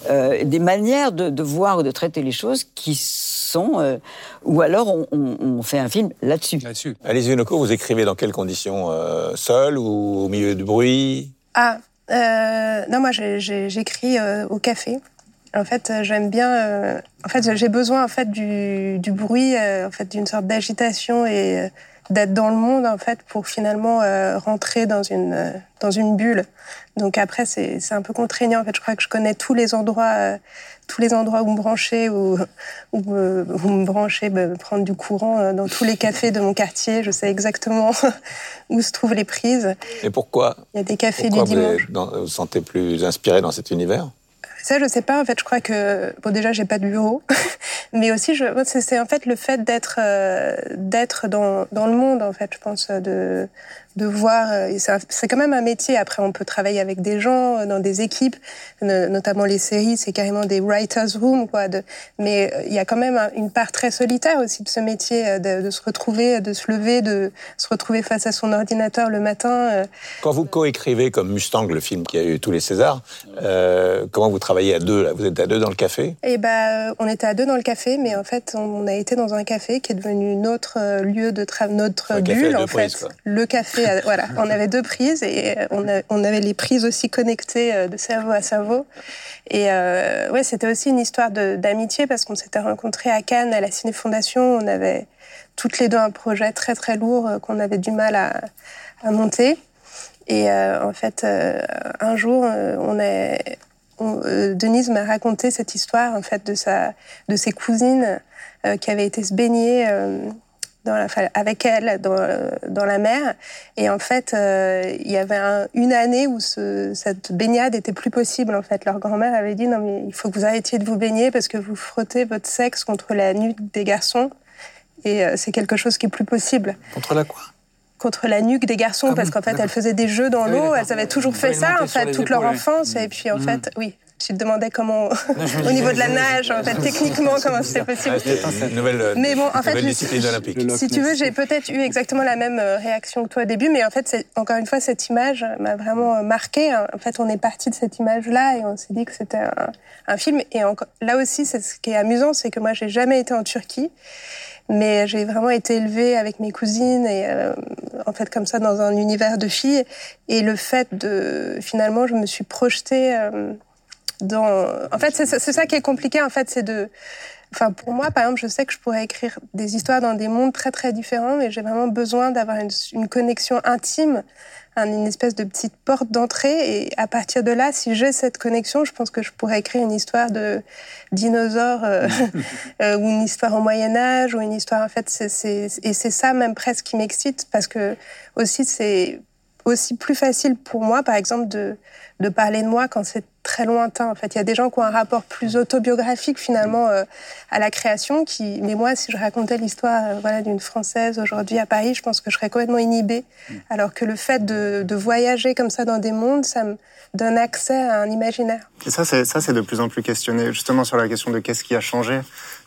euh, des manières de, de, voir ou de traiter les choses qui sont, euh, ou alors on, on, on, fait un film là-dessus. Là-dessus. Alice Vinoco, vous écrivez dans quelles conditions euh, Seul ou au milieu du bruit? Ah, euh, non, moi j'écris euh, au café. En fait, j'aime bien. en fait, j'ai besoin en fait du, du bruit, en fait, d'une sorte d'agitation et d'être dans le monde en fait pour finalement euh, rentrer dans une euh, dans une bulle. Donc après c'est c'est un peu contraignant en fait. Je crois que je connais tous les endroits euh, tous les endroits où me brancher où où, où me brancher me prendre du courant dans tous les cafés de mon quartier. Je sais exactement où se trouvent les prises. Et pourquoi Il y a des cafés pourquoi du dimanche. Vous vous sentez plus inspiré dans cet univers? Ça, je sais pas. En fait, je crois que bon, déjà, j'ai pas de bureau, mais aussi, je, c'est en fait le fait d'être euh, d'être dans dans le monde. En fait, je pense de de voir. Euh, c'est quand même un métier. Après, on peut travailler avec des gens, euh, dans des équipes, notamment les séries, c'est carrément des writers' room, quoi. De, mais il y a quand même une part très solitaire aussi de ce métier, de, de, se retrouver, de se lever, de se retrouver face à son ordinateur le matin. Quand vous coécrivez comme Mustang, le film qui a eu tous les Césars, euh, comment vous travaillez à deux là? Vous êtes à deux dans le café? Eh ben, on était à deux dans le café, mais en fait, on a été dans un café qui est devenu notre lieu de travail, notre un bulle, en prises, fait. Le café voilà, on avait deux prises et on, a, on, avait les prises aussi connectées de cerveau à cerveau. Et euh, ouais, c'était aussi une histoire d'amitié parce qu'on s'était rencontrés à Cannes à la Ciné Fondation. On avait toutes les deux un projet très très lourd euh, qu'on avait du mal à, monter. Et euh, en fait, euh, un jour, on est, Denise m'a raconté cette histoire en fait de sa, de ses cousines qui avaient été se baigner dans la, avec elle dans, dans la mer. Et en fait, euh, il y avait un, une année où ce, cette baignade était plus possible. En fait, leur grand-mère avait dit non mais il faut que vous arrêtiez de vous baigner parce que vous frottez votre sexe contre la nuque des garçons. Et euh, c'est quelque chose qui est plus possible. Contre la quoi? Contre la nuque des garçons, Ah parce oui, qu'en fait, elles faisaient des jeux dans Ah oui, l'eau, elles avaient toujours fait ça, en fait, toute leur enfance. Et puis, en Mm. fait, oui, tu te demandais comment, au niveau de la nage, en fait, techniquement, comment c'était possible. Ah, c'était une nouvelle, Mais bon, en fait, discipline olympique. Si tu veux, j'ai peut-être eu exactement la même euh, réaction que toi au début, mais en fait, c'est- encore une fois, cette image m'a vraiment euh, marquée. En fait, on est parti de cette image-là et on s'est dit que c'était un, un film. Et là aussi, c'est ce qui est amusant, c'est que moi, j'ai jamais été en Turquie, mais j'ai vraiment été élevée avec mes cousines et euh, en fait comme ça dans un univers de filles. Et le fait de, finalement, je me suis projetée. euh, dans... En fait, c'est ça qui est compliqué, en fait, c'est de... Enfin, pour moi, par exemple, je sais que je pourrais écrire des histoires dans des mondes très, très différents, mais j'ai vraiment besoin d'avoir une, une connexion intime, un- une espèce de petite porte d'entrée. Et à partir de là, si j'ai cette connexion, je pense que je pourrais écrire une histoire de dinosaures euh, euh, ou une histoire au Moyen Âge ou une histoire, en fait, c'est, et c'est ça même presque qui m'excite parce que aussi c'est aussi plus facile pour moi, par exemple, de, de parler de moi quand c'est très lointain. En fait, il y a des gens qui ont un rapport plus autobiographique finalement euh, à la création. Qui, mais moi, si je racontais l'histoire, euh, voilà, d'une française aujourd'hui à Paris, je pense que je serais complètement inhibée. Alors que le fait de, de voyager comme ça dans des mondes, ça me donne accès à un imaginaire. Et ça, c'est ça, c'est de plus en plus questionné, justement sur la question de qu'est-ce qui a changé,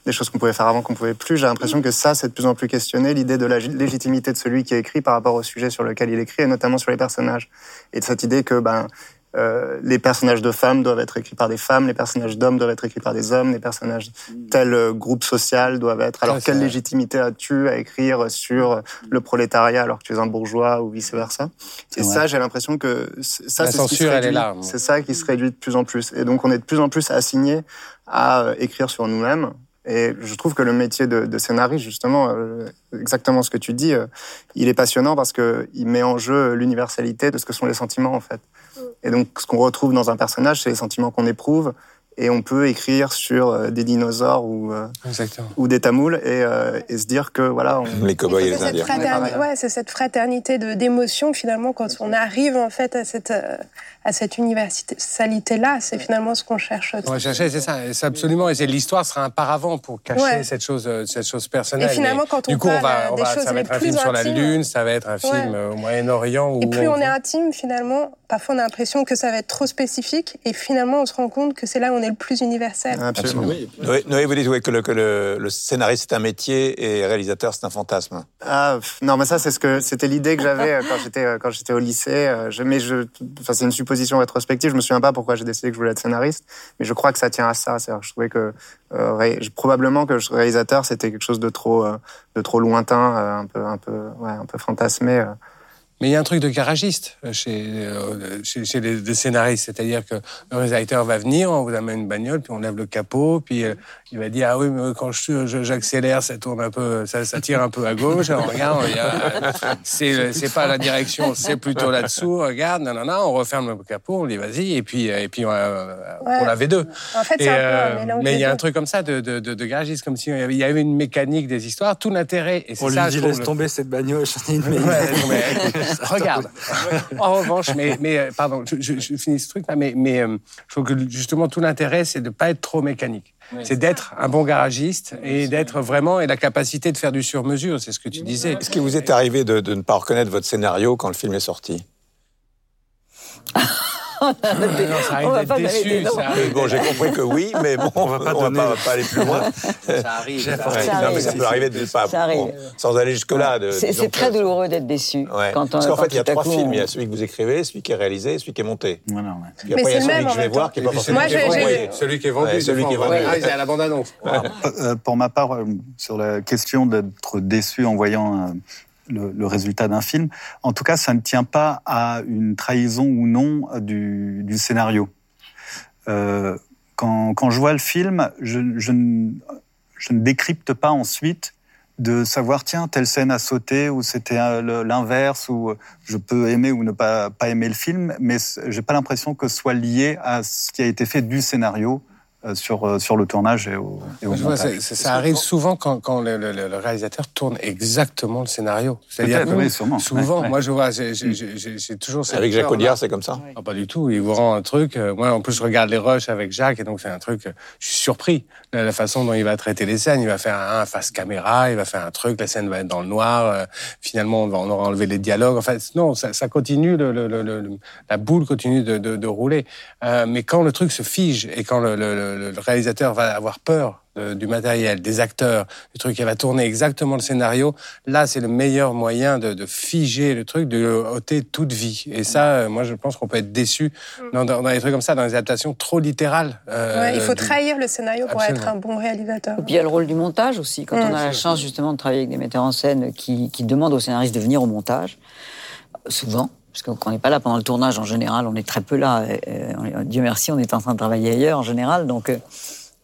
des choses qu'on pouvait faire avant qu'on pouvait plus. J'ai l'impression que ça, c'est de plus en plus questionné, l'idée de la lég- légitimité de celui qui écrit par rapport au sujet sur lequel il écrit, et notamment sur les personnages. Et de cette idée que ben euh, les personnages de femmes doivent être écrits par des femmes, les personnages d'hommes doivent être écrits par des hommes, les personnages tel euh, groupe social doivent être. Alors Ouais, quelle légitimité as-tu à écrire sur le prolétariat alors que tu es un bourgeois ou vice versa Et ça, j'ai l'impression que ça, c'est ce là. C'est ça qui se réduit de plus en plus. Et donc, on est de plus en plus assigné à euh, écrire sur nous-mêmes. Et je trouve que le métier de, de scénariste, justement, euh, exactement ce que tu dis, euh, il est passionnant parce que il met en jeu l'universalité de ce que sont les sentiments, en fait. Et donc, ce qu'on retrouve dans un personnage, c'est les sentiments qu'on éprouve. Et on peut écrire sur euh, des dinosaures ou, euh, ou des tamouls et, euh, et se dire que, voilà, on, Les cow-boys et les C'est cette Indiens. ouais, c'est cette fraternité de d'émotions finalement quand on arrive en fait à cette à cette universalité là, c'est finalement ce qu'on cherche. On va chercher, c'est ça, et c'est absolument. Et c'est l'histoire sera un paravent pour cacher Ouais. cette chose, cette chose personnelle. Et finalement, quand on du coup, on va, on des va, choses ça va les être un film sur la intimes. lune, ça va être un film Ouais. au Moyen-Orient. Et plus on est intime finalement, parfois on a l'impression que ça va être trop spécifique et finalement on se rend compte que c'est là où on est le plus universel. absolument. Noé, Noé, vous dites que, le, que le, le scénariste c'est un métier et réalisateur c'est un fantasme. Ah pff, non, mais ça c'est ce que c'était l'idée que j'avais euh, quand j'étais euh, quand j'étais au lycée. euh, Je, mais je, enfin c'est une supposition rétrospective. Je me souviens pas pourquoi j'ai décidé que je voulais être scénariste, mais je crois que ça tient à ça. C'est-à-dire, je trouvais que euh, ré- probablement que je- réalisateur c'était quelque chose de trop euh, de trop lointain, euh, un peu un peu ouais un peu fantasmé. Mais il y a un truc de garagiste euh, chez, euh, chez, chez les, les scénaristes, c'est-à-dire que le réalisateur va venir, on vous amène une bagnole, puis on lève le capot, puis euh, il va dire ah oui mais quand je je- j'accélère, ça tourne un peu, ça, ça tire un peu à gauche. Alors, regarde, il y a, euh, c'est c'est pas la direction, c'est plutôt là-dessous. Regarde, non non non, on referme le capot, on dit vas-y, et puis et puis euh, Ouais. pour la V2. En fait, Et, c'est un peu euh, un mélange. mais il y a un truc comme ça de, de, de, de garagiste, comme s'il y avait- il y avait une mécanique des histoires, tout l'intérêt. Et c'est On lui ça, dit je trouve, laisse le- tomber cette bagnole, une. Ouais, mais, regarde. En revanche, mais, mais euh, pardon, je, je, je finis ce truc-là, mais, mais euh, je trouve que justement tout l'intérêt, c'est de ne pas être trop mécanique. c'est d'être un bon garagiste et d'être vraiment et la capacité de faire du sur-mesure. C'est ce que tu disais. Est-ce qu'il vous est arrivé de, de ne pas reconnaître votre scénario quand le film est sorti? On va pas déçu. Bon, j'ai compris que oui, mais bon, on va pas va donner- pas, pas aller plus loin. Ça arrive. Ça non, mais ça peut arriver de ne pas, Ça arrive. bon, sans aller jusque-là. de- C'est très que- douloureux d'être déçu. Ouais. Quand on- Parce qu'en fait, il y a trois coup, films. on- Il y a celui que vous écrivez, celui qui est réalisé, et celui qui est monté. Voilà, ouais. Puis Mais après, il y a c'est le celui que je vais voir, qui n'est pas forcément Celui qui est vendu, celui qui est vendu. Ah, il est à la bande-annonce. Euh, pour ma part, euh, sur la question d'être déçu en voyant euh, le, résultat d'un film, en tout cas, ça ne tient pas à une trahison ou non du, scénario. Euh, quand, je vois le film, je, ne, décrypte pas ensuite de savoir tiens telle scène a sauté ou c'était euh, l'inverse ou euh, je peux aimer ou ne pas pas aimer le film mais j'ai pas l'impression que ce soit lié à ce qui a été fait du scénario sur, euh, sur le tournage et au, et au Je vois, montage. c'est- ça arrive souvent quand, quand le, le- le réalisateur tourne exactement le scénario. C'est-à-dire oui, sûrement. souvent, Ouais, ouais. moi je vois, j'ai- j'ai toujours cette Avec Jacques. Audiard, c'est comme ça Ah, pas du tout. Il vous rend un truc. euh, moi, en plus, je regarde les rushs avec Jacques, et donc c'est un truc. euh, je suis surpris de la façon dont il va traiter les scènes. Il va faire un face caméra, il va faire un truc. La scène va être dans le noir. euh, finalement, on, va, on aura enlevé les dialogues. Enfin, non, ça, ça continue. Le, le- le- le- la boule continue de, de- de rouler. Euh, mais quand le truc se fige et quand le, le- réalisateur va avoir peur de- du matériel, des acteurs, du truc, il va tourner exactement le scénario. Là, c'est le meilleur moyen de, de figer le truc, de le ôter toute vie. Et ça, euh, moi, je pense qu'on peut être déçu dans, dans, dans des trucs comme ça, dans des adaptations trop littérales. euh, Ouais, il faut du- trahir le scénario pour Absolument. être un bon réalisateur. Et puis il y a le rôle du montage aussi. Quand Mm. on a la chance justement de travailler avec des metteurs en scène qui, qui demandent aux scénaristes de venir au montage, souvent, parce qu'on n'est pas là pendant le tournage en général, on est très peu là. Dieu merci, on est en train de travailler ailleurs en général. Donc, euh,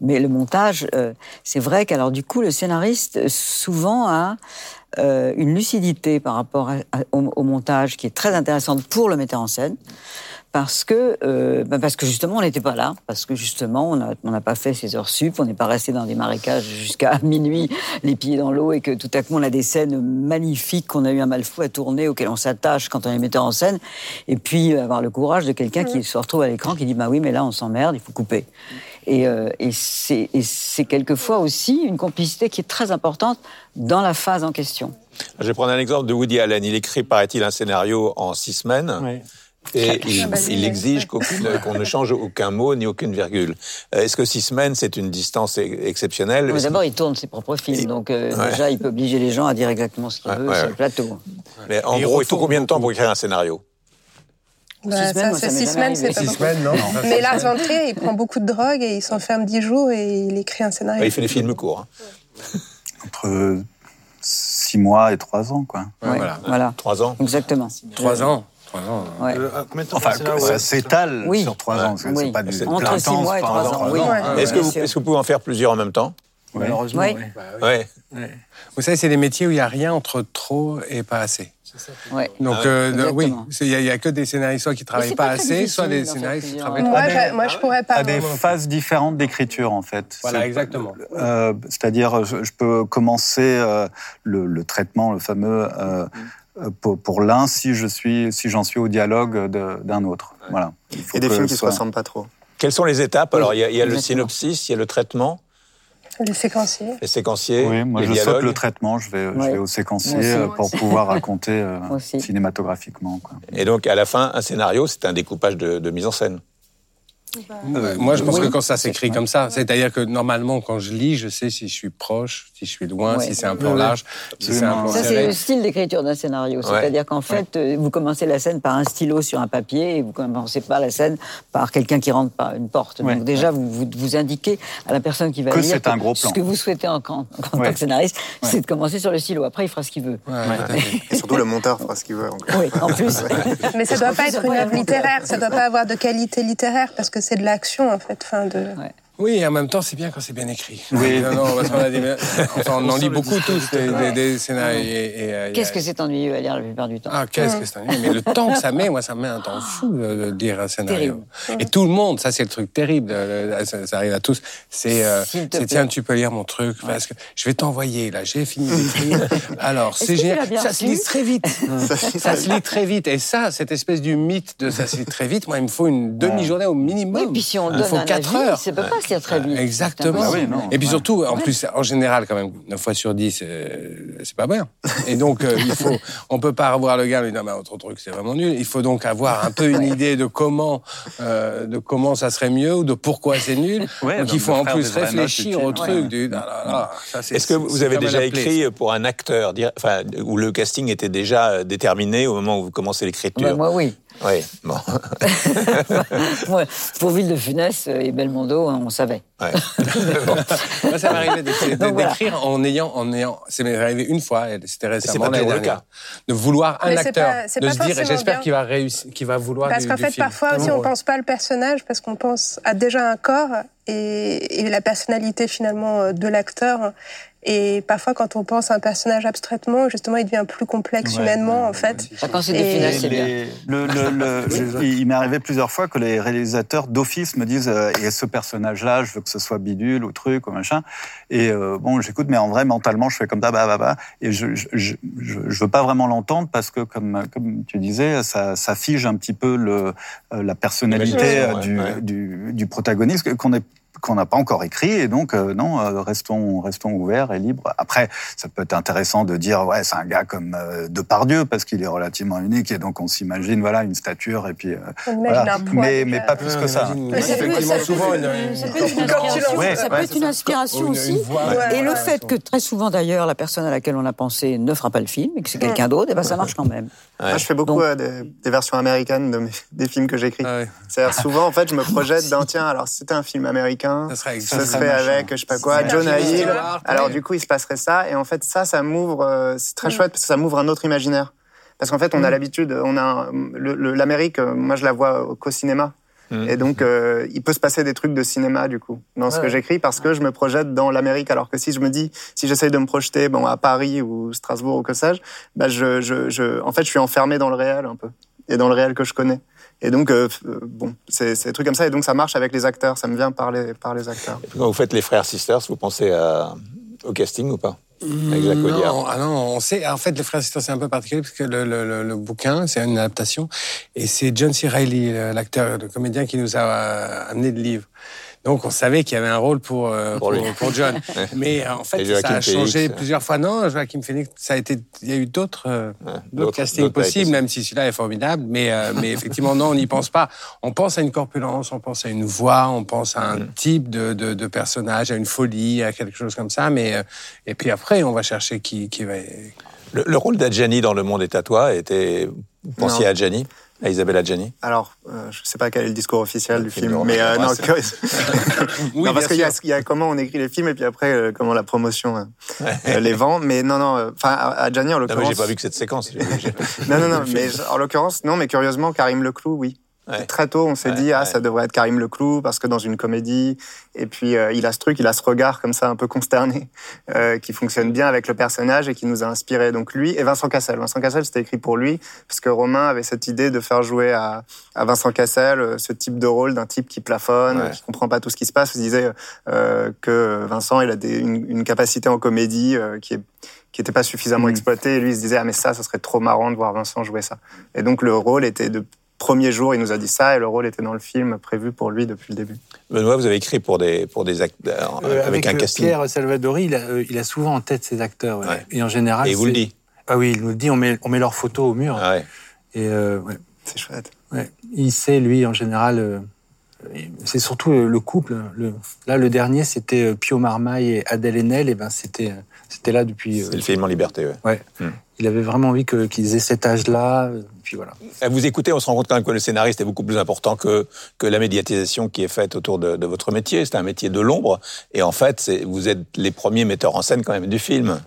mais le montage, euh, c'est vrai qu'alors du coup, le scénariste souvent a euh, une lucidité par rapport au, au montage qui est très intéressante pour le metteur en scène. Parce que, euh, bah, parce que justement, on n'était pas là, parce que justement, on n'a pas fait ses heures sup, on n'est pas resté dans des marécages jusqu'à minuit, les pieds dans l'eau, et que tout à coup, on a des scènes magnifiques qu'on a eu un mal fou à tourner, auxquelles on s'attache quand on est metteur en scène, et puis euh, avoir le courage de quelqu'un qui se retrouve à l'écran, qui dit, bah oui, mais là, on s'emmerde, il faut couper. Et, euh, et c'est quelquefois aussi une complicité qui est très importante dans la phase en question. Je vais prendre un exemple de Woody Allen. Il écrit, paraît-il, un scénario en six semaines. Ouais. Et il, exige qu'aucune- qu'on ne change aucun mot ni aucune virgule. Euh, Est-ce que six semaines, c'est une distance exceptionnelle? Mais D'abord, il tourne ses propres films, Et- donc euh, Ouais. déjà, il peut obliger les gens à dire exactement ce qu'il Ouais, veut ouais, sur le plateau. Mais en Et gros, il faut combien de temps pour écrire un scénario? Bah, Six semaines, ça, c'est ça m'est six jamais semaines, c'est arrivé. pas Six semaines, non Mais Lars von Trier, il prend beaucoup de drogue et il s'enferme dix jours et il écrit un scénario. Ouais, Il fait des films courts. hein. Entre six mois et trois ans, quoi. Ouais, Ouais, voilà. voilà. Trois ans Exactement. Trois ans. Trois ans. Ouais. Euh, Enfin, ça ouais. s'étale Oui. sur trois ans. C'est Oui. c'est pas du Entre six mois et trois ans, oui. Est-ce que, vous, que pouvez en faire plusieurs en même temps. Malheureusement, Oui. oui. Ouais. Ouais. Vous savez, c'est des métiers où il n'y a rien entre trop et pas assez. Ouais. Donc, Ah ouais. euh, oui, il n'y a, il y a que des scénaristes soit qui travaillent c'est pas, assez, soit des scénaristes qui travaillent Moi, pas. je, moi, je pourrais pas. à des moi. phases différentes d'écriture en fait. Voilà, exactement. euh, C'est-à-dire, je, je peux commencer euh, le, le traitement, le fameux, pour, pour l'un si je suis, si j'en suis au dialogue d'un autre. Voilà. Il faut Et des films qui se soit- ressemblent pas trop. Quelles sont les étapes Alors, il y a, il y a le synopsis, il y a le traitement, Le séquencier. les séquenciers, Oui, moi les je dialogues. saute le traitement, je vais, je Ouais. vais au séquencier aussi. euh, pour aussi. pouvoir raconter euh, cinématographiquement. Quoi. Et donc, à la fin, un scénario, c'est un découpage de, de mise en scène. Euh, Moi, je pense Oui. que quand ça s'écrit comme ça, c'est-à-dire que normalement, quand je lis, je sais si je suis proche, si je suis loin, Ouais. si c'est un plan Ouais. large, si c'est un plan Ça, c'est le style d'écriture d'un scénario. C'est-à-dire qu'en fait, euh, vous commencez la scène par un stylo sur un papier et vous commencez pas la scène par quelqu'un qui rentre par une porte. Ouais. Donc déjà, vous, vous, vous indiquez à la personne qui va Que lire c'est un gros plan. ce que vous souhaitez en, en, en Ouais. tant que scénariste, Ouais. c'est de commencer sur le stylo. Après, il fera ce qu'il veut. Et surtout, le monteur fera ce qu'il veut. Oui, en plus. Mais ça doit pas être une œuvre littéraire, ça doit pas avoir de qualité littéraire parce que c'est de l'action en fait. Enfin, de... Oui, et en même temps, c'est bien quand c'est bien écrit. Oui. Non, non, parce qu'on a des... enfin, on en lit beaucoup tous des, des- des scénarios. et- et, euh, Qu'est-ce que c'est ennuyeux à lire la plupart du temps Ah, qu'est-ce que c'est ennuyeux? Mais le temps que ça met, moi, ça me met un temps fou de, lire un scénario. Terrible. Et tout le monde, ça, c'est le truc terrible, euh, ça, ça arrive à tous, c'est, euh, tiens, tu peux lire mon truc, parce que je vais t'envoyer, là, j'ai fini d'écrire. Alors, Est-ce c'est génial. Ça se lit très vite. ça se lit très vite. Et ça, cette espèce du mythe de ça se lit très vite, moi, il me faut une demi-journée au minimum. Oui, puis si on il donne faut un 4 avis, heures. ça peut pas très vite. Exactement. Ah oui, non. et puis Ouais. surtout, en plus, en général, quand même, 9 fois sur 10, euh, c'est pas bien. Et donc, euh, il faut, on peut pas revoir le gars et lui dire, mais autre truc, c'est vraiment nul. Il faut donc avoir un peu une idée de comment, euh, de comment ça serait mieux ou de pourquoi c'est nul. Ouais, donc, donc il faut en plus réfléchir au truc Ouais. du, ah là là, ça, c'est- Est-ce que vous avez déjà écrit pour un acteur, enfin, où le casting était déjà euh, déterminé au moment où vous commencez l'écriture? Moi, oui. Oui, bon. Moi, pour Ville de Funès et Belmondo, hein, on savait. Ouais. Moi, ça m'est arrivé d'écrire- voilà. en ayant, en ayant, c'est m'est arrivé une fois, c'était récemment pas l'année dernière, cas. de vouloir un Mais acteur, pas- de pas se dire, j'espère qu'il va réussir, qu'il va vouloir Parce qu'en fait, film. parfois aussi, on pense pas le personnage parce qu'on pense à déjà un corps et, et la personnalité finalement euh, de l'acteur Et parfois, quand on pense à un personnage abstraitement, justement, il devient plus complexe humainement, en fait. Quand c'est défini, c'est bien. Le, le, le, il m'est arrivé plusieurs fois que les réalisateurs d'office me disent euh, et ce personnage-là, je veux que ce soit bidule ou truc ou machin. Et euh, bon, j'écoute, mais en vrai, mentalement, je fais comme ça, bah, bah, bah. Et je, je, je, je veux pas vraiment l'entendre parce que, comme, comme tu disais, ça, ça fige un petit peu le, euh, la personnalité du, ouais. du, du protagoniste qu'on est qu'on n'a pas encore écrit et donc euh, non euh, restons restons ouverts et libres après ça peut être intéressant de dire ouais c'est un gars comme euh, Depardieu parce qu'il est relativement unique et donc on s'imagine voilà une stature et puis euh, voilà. un poids, mais pas plus que ça Mais ça peut- effectivement, souvent, ça peut être une inspiration, aussi. une voix, Et le ouais, fait que très souvent d'ailleurs la personne à laquelle on a pensé ne fera pas le film et que c'est quelqu'un d'autre, et ben ça marche quand même. Moi, je fais beaucoup des, versions américaines des films que j'écris. Ah. C'est-à-dire souvent, en fait, je me projette dans tiens, alors c'était un film américain, Ça serait- ça ça se serait fait avec, je sais pas quoi, la Hill. Alors du coup, il se passerait ça, et en fait, ça, ça m'ouvre, euh, c'est très chouette parce que ça m'ouvre un autre imaginaire. Parce qu'en fait, on a l'habitude, on a l'Amérique, euh, moi, je la vois au- qu'au cinéma. Et donc, euh, il peut se passer des trucs de cinéma, du coup, dans ce que j'écris, parce que je me projette dans l'Amérique. Alors que si je me dis, si j'essaye de me projeter, bon, à Paris ou Strasbourg ou que sais-je, bah, je, je, je, en fait, je suis enfermé dans le réel un peu. Et dans le réel que je connais. Et donc, euh, euh, bon, c'est des trucs comme ça. Et donc, ça marche avec les acteurs. Ça me vient par les, par les acteurs. Et quand vous faites les frères sisters, vous pensez à- au casting ou pas? Avec Jacques. Non, ah non, on sait. En fait, les frères sisters, c'est un peu particulier parce que le, le, le, le bouquin, c'est une adaptation, et c'est John C. Reilly, l'acteur, le comédien, qui nous a euh, amené le livre. Donc, on savait qu'il y avait un rôle pour euh, Pour pour, lui. pour John. Mais euh, en fait, ça a changé Phoenix. plusieurs fois. Non, Joaquin Phoenix, ça a été. Il y a eu d'autres euh, castings possibles, même si celui-là est formidable. Mais euh, mais effectivement, non, on n'y pense pas. On pense à une corpulence, on pense à une voix, on pense à un Mm. type de, de, de personnage, à une folie, à quelque chose comme ça. Mais euh, et puis après, on va chercher qui qui va. Le, le rôle d'Adjani dans Le Monde est à toi était. Vous pensiez Non. à Adjani? À Isabelle Adjani Alors, euh, je sais pas quel est le discours officiel du film mais euh, non, que- Oui, non, parce qu'il y, y a comment on écrit les films et puis après euh, comment la promotion euh, euh, les vend. Mais non, non, euh, enfin à Gianni en Non, mais l'occurrence. j'ai pas vu que cette séquence. Non, non, non, mais en l'occurrence, non, mais curieusement, Karim Leclou, oui. Ouais. Très tôt, on s'est Ouais, dit, ah, ça devrait être Karim Leclou, parce que dans une comédie, et puis euh, il a ce truc, il a ce regard comme ça, un peu consterné, euh, qui fonctionne bien avec le personnage et qui nous a inspiré. Donc lui et Vincent Cassel. Vincent Cassel, c'était écrit pour lui, parce que Romain avait cette idée de faire jouer à, à Vincent Cassel euh, ce type de rôle d'un type qui plafonne, qui comprend pas tout ce qui se passe. Il disait euh, que Vincent, il a des, une, une capacité en comédie euh, qui est qui n'était pas suffisamment Mm. exploité. Et lui, il se disait, ah, mais ça, ça serait trop marrant de voir Vincent jouer ça. Et donc, le rôle était de premier jour, il nous a dit ça, et le rôle était dans le film prévu pour lui depuis le début. Benoît, vous avez écrit pour des, pour des acteurs Euh, avec, un euh, casting. Pierre Salvadori, il a, euh, il a souvent en tête ses acteurs. ouais. Ouais. Et en général. Et il vous le dit. Ah oui, il nous le dit, on met, on met leurs photos au mur. Ah ouais. Et euh, ouais, C'est chouette. ouais. il sait, lui, en général. C'est surtout le, le couple. Le, là, le dernier, c'était euh, Pio Marmaille et Adèle Haenel. Et ben, c'était, euh, c'était là depuis. euh, C'est le film en liberté. Ouais. ouais. Hmm. Il avait vraiment envie que, qu'ils aient cet âge-là. Puis voilà. À vous écouter, on se rend compte quand même que le scénariste est beaucoup plus important que, que la médiatisation qui est faite autour de, de votre métier. C'est un métier de l'ombre. Et en fait, vous êtes les premiers metteurs en scène quand même du film.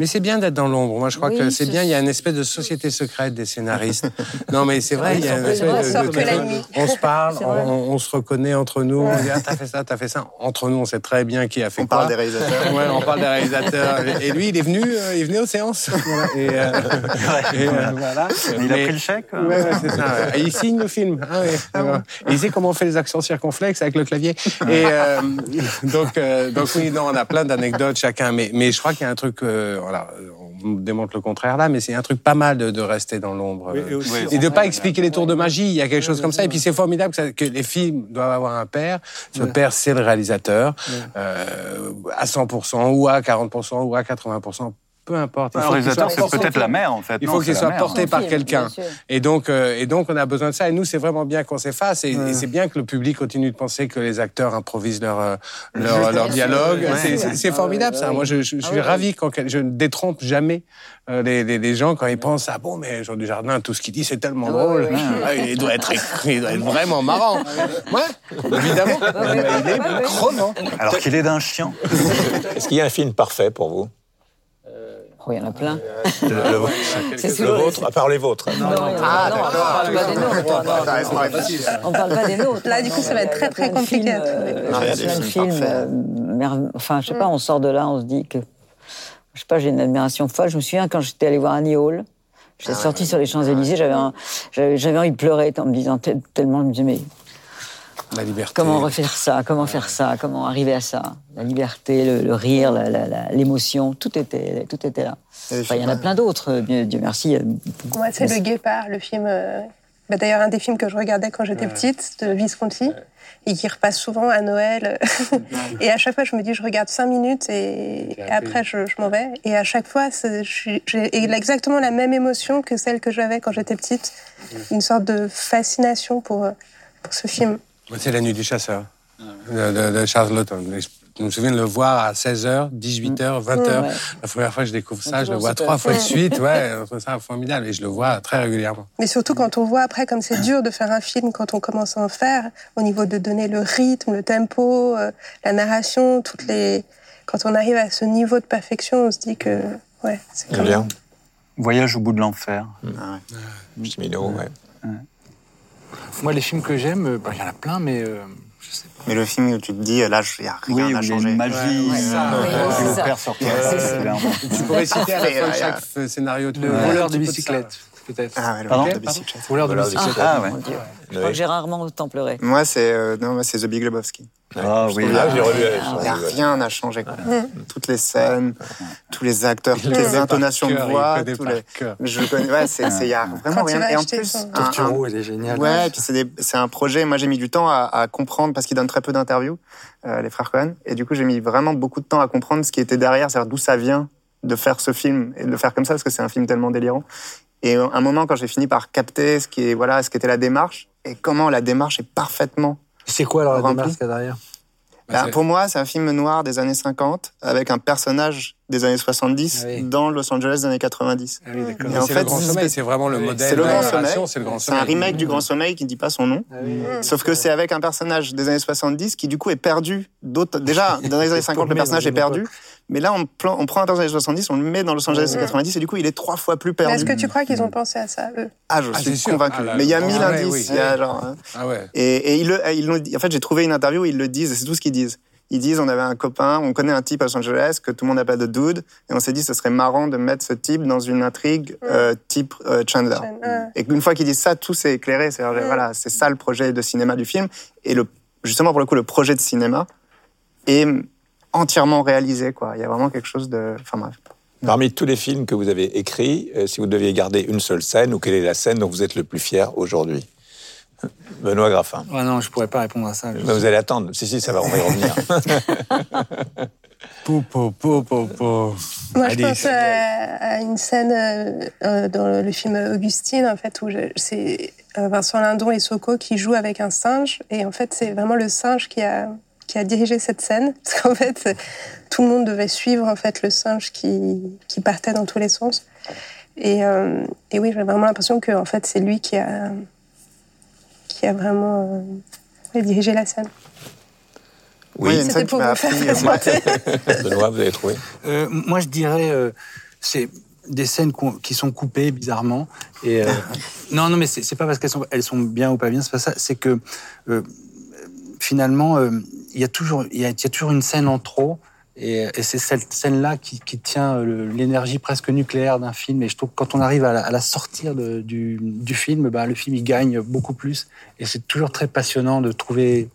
Mais c'est bien d'être dans l'ombre. Moi, je crois Oui, que c'est bien. Il y a une espèce de société secrète des scénaristes. non, mais c'est vrai. Il y a une espèce de, de- on se parle, on, on se reconnaît entre nous. On dit ah t'as fait ça, t'as fait ça. Entre nous, on sait très bien qui a fait On quoi. parle des réalisateurs. Ouais, on parle des réalisateurs. Et lui, il est venu, euh, il venu aux séances. Et, euh, et, euh, voilà. Mais il a pris le chèque Ouais, ouais, c'est ça. Et il signe le film. Ah, ouais. Et il sait comment on fait les accents circonflexes avec le clavier. Et euh, donc, euh, donc oui, non, on a plein d'anecdotes chacun. Mais, mais je crois qu'il y a un truc, euh, voilà, on me démontre le contraire là, mais c'est un truc pas mal de, de rester dans l'ombre. euh, et de pas expliquer les tours de magie. Il y a quelque chose comme ça. Et puis c'est formidable que, ça- que les films doivent avoir un père. Ce père, c'est le réalisateur, euh, à 100% ou à 40% ou à 80%. Peu importe. Il Le réalisateur, c'est peut-être la mère, en fait. il faut qu'il soit porté par quelqu'un. Et donc, euh, et donc, on a besoin de ça. Et nous, c'est vraiment bien qu'on s'efface. Et, et c'est bien que le public continue de penser que les acteurs improvisent leur, euh, leur, leur dialogue. C'est- Ah formidable, ouais, ça. ouais. Moi, je, je- je Ah suis ravi quand je ne détrompe jamais euh, les, les, les gens quand ils pensent ah bon, mais Jean Dujardin, tout ce qu'il dit, c'est tellement Ah drôle. ouais, ouais. Il doit être, il doit être vraiment marrant. Ouais, évidemment. Il est. Alors qu'il est d'un chien. Est-ce qu'il y a un film parfait pour vous? Oh, il y en a plein. Le, le- C'est le sûr. vôtre, à part les vôtres. Non, non, non, Ah, non, on parle pas des nôtres. On parle pas des nôtres. Là, du coup, ça va être très, très compliqué à euh, trouver. Non, il y a des plein de films euh, Enfin, je sais pas, on sort de là, on se dit que. Je sais pas, j'ai une admiration folle. Je me souviens quand j'étais allé voir Annie Hall. J'étais sortie sur les Champs-Élysées, j'avais un- j'avais j'avais envie de pleurer en me disant tel- tellement, je me disais, mais La liberté. comment refaire ça Comment faire ça Comment arriver à ça? La liberté, le, le rire, la- la- la- l'émotion, tout était, tout était là. Il y a des Enfin, il y en a plein d'autres, euh, Dieu, merci. beaucoup. Moi, c'est Le Guépard, le film. euh, bah, D'ailleurs, un des films que je regardais quand j'étais petite, de Visconti, et qui repasse souvent à Noël. et à chaque fois, je me dis, je regarde cinq minutes et, et après, je, je m'en vais. Et à chaque fois, j'ai exactement la même émotion que celle que j'avais quand j'étais petite. Une sorte de fascination pour, euh, pour ce film. C'est La Nuit du Chasseur de, de- de Je me souviens de le voir à 16h, 18h, 20h. Ouais. La première fois que je découvre ça, je le vois super. trois fois de suite. Ouais, je trouve ça formidable. Et je le vois très régulièrement. Mais surtout quand on voit après comme c'est dur de faire un film quand on commence à en faire, au niveau de donner le rythme, le tempo, euh, la narration, toutes les. Quand on arrive à ce niveau de perfection, on se dit que ouais, c'est même. Voyage au bout de l'enfer. Ah ouais. Ouais. Moi, les films que j'aime, euh, bah, il y en a plein, mais euh, je sais pas. Mais le film où tu te dis, là, il n'y a rien Oui, à il y a changer. une magie. Ouais, ça, euh, c'est ça. opère sur toi. Euh. Tu pourrais citer à la fin de Ouais, chaque scénario. Le voleur de bicyclette, peut-être. Ah ouais, le Pardon de de bicyclette. Ah, ouais. Mon Dieu. Je Oui. crois que j'ai rarement autant pleuré. Moi, c'est euh, non, moi, c'est The Big Lebowski. Ah oui. Ah, j'ai relu. Il n'y a j'ai relu. rien à changer. Quoi. Toutes les scènes, tous les acteurs, toutes le les intonations de voix, tous les. Je le connais. Ouais, c'est, c'est, il y a vraiment rien. Et en plus, son- un- un- Torturo, elle est géniale. Ouais, puis c'est, des- c'est un projet. Moi, j'ai mis du temps à, à comprendre parce qu'ils donnent très peu d'interviews, euh, les frères Cohen. Et du coup, j'ai mis vraiment beaucoup de temps à comprendre ce qui était derrière, c'est-à-dire d'où ça vient de faire ce film et de le faire comme ça parce que c'est un film tellement délirant. Et à un moment, quand j'ai fini par capter ce qui est, voilà, ce qu'était la démarche et comment la démarche est parfaitement C'est quoi alors la Rempli. démarche qu'il y a derrière? Bah, Bah, pour moi, c'est un film noir des années 50 avec un personnage des années 70 Ah oui. dans Los Angeles des années 90. Ah oui. Et en c'est fait, le grand c'est- sommeil, c'est vraiment le Oui. modèle C'est le de grand la sommeil. c'est le grand C'est un sommeil. remake du Grand Sommeil qui ne dit pas son nom. Ah oui. Sauf que c'est avec un personnage des années 70 qui du coup est perdu. D'autres, déjà, dans les années 50, le personnage est perdu. Mais là, on, plan- on prend un personnage des années 70, on le met dans Los Angeles des 90 et du coup, il est trois fois plus Mais est-ce perdu. que tu crois qu'ils ont pensé à ça, eux? Ah, je Ah, suis convaincu. Ah, là, Mais il y a le mille sommeil, indices. oui. Il y a genre, hein. Ah ouais. Et, et ils le, ils l'ont dit- en fait, j'ai trouvé une interview où ils le disent, et c'est tout ce qu'ils disent. Ils disent, on avait un copain, on connaît un type à Los Angeles que tout le monde appelle de Dude, et on s'est dit, ce serait marrant de mettre ce type dans une intrigue euh, type euh, Chandler. Et une fois qu'ils disent ça, tout s'est éclairé. C'est voilà, c'est ça le projet de cinéma du film. Et le, justement, pour le coup, le projet de cinéma est entièrement réalisé. Quoi. Il y a vraiment quelque chose de. Enfin bref. Parmi tous les films que vous avez écrits, euh, si vous deviez garder une seule scène, ou quelle est la scène dont vous êtes le plus fier aujourd'hui? Benoît Graffin. Ah non, je pourrais pas répondre à ça. Je- Mais vous allez attendre. Si, si, ça va, on va y revenir. Po, po, po, po, po. Moi, je pense à, à une scène euh, euh, dans le, le film Augustine, en fait, où c'est euh, Vincent Lindon et Soko qui jouent avec un singe. Et en fait, c'est vraiment le singe qui a, qui a dirigé cette scène. Parce qu'en fait, tout le monde devait suivre en fait, le singe qui, qui partait dans tous les sens. Et, euh, et oui, j'ai vraiment l'impression que en fait, c'est lui qui a, qui a vraiment euh, dirigé la scène. Oui, une C'était pour vous faire appris. Benoît, vous avez trouvé Euh, moi, je dirais, euh, c'est des scènes qui sont coupées bizarrement. Et euh, non, non, mais c'est c'est pas parce qu'elles sont, elles sont bien ou pas bien, c'est pas ça. C'est que euh, finalement, euh, il y a toujours, il y a, il y a toujours une scène en trop. Et, et c'est cette scène-là qui, qui tient euh, l'énergie presque nucléaire d'un film. Et je trouve que quand on arrive à la, à la sortir de- du, du film, bah, le film il gagne beaucoup plus. Et c'est toujours très passionnant de trouver.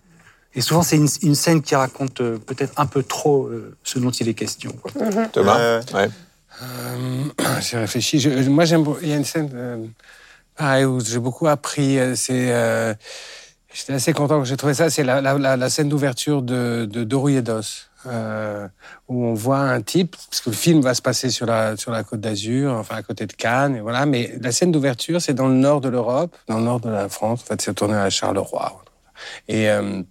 Et souvent, c'est une, une scène qui raconte euh, peut-être un peu trop euh, ce dont il est question. Quoi. Thomas Euh, Ouais. Euh, j'ai réfléchi. Je- moi, j'aime. Il y a une scène, euh, pareil, où j'ai beaucoup appris. euh, C'est. J'étais assez content que j'ai trouvé ça. C'est la, la, la, scène d'ouverture de, de Dorouille et d'Os, euh, où on voit un type, parce que le film va se passer sur la, sur la côte d'Azur, enfin à côté de Cannes, et voilà. Mais la scène d'ouverture, c'est dans le nord de l'Europe, dans le nord de la France. En fait, c'est tourné à Charleroi. Et, euh,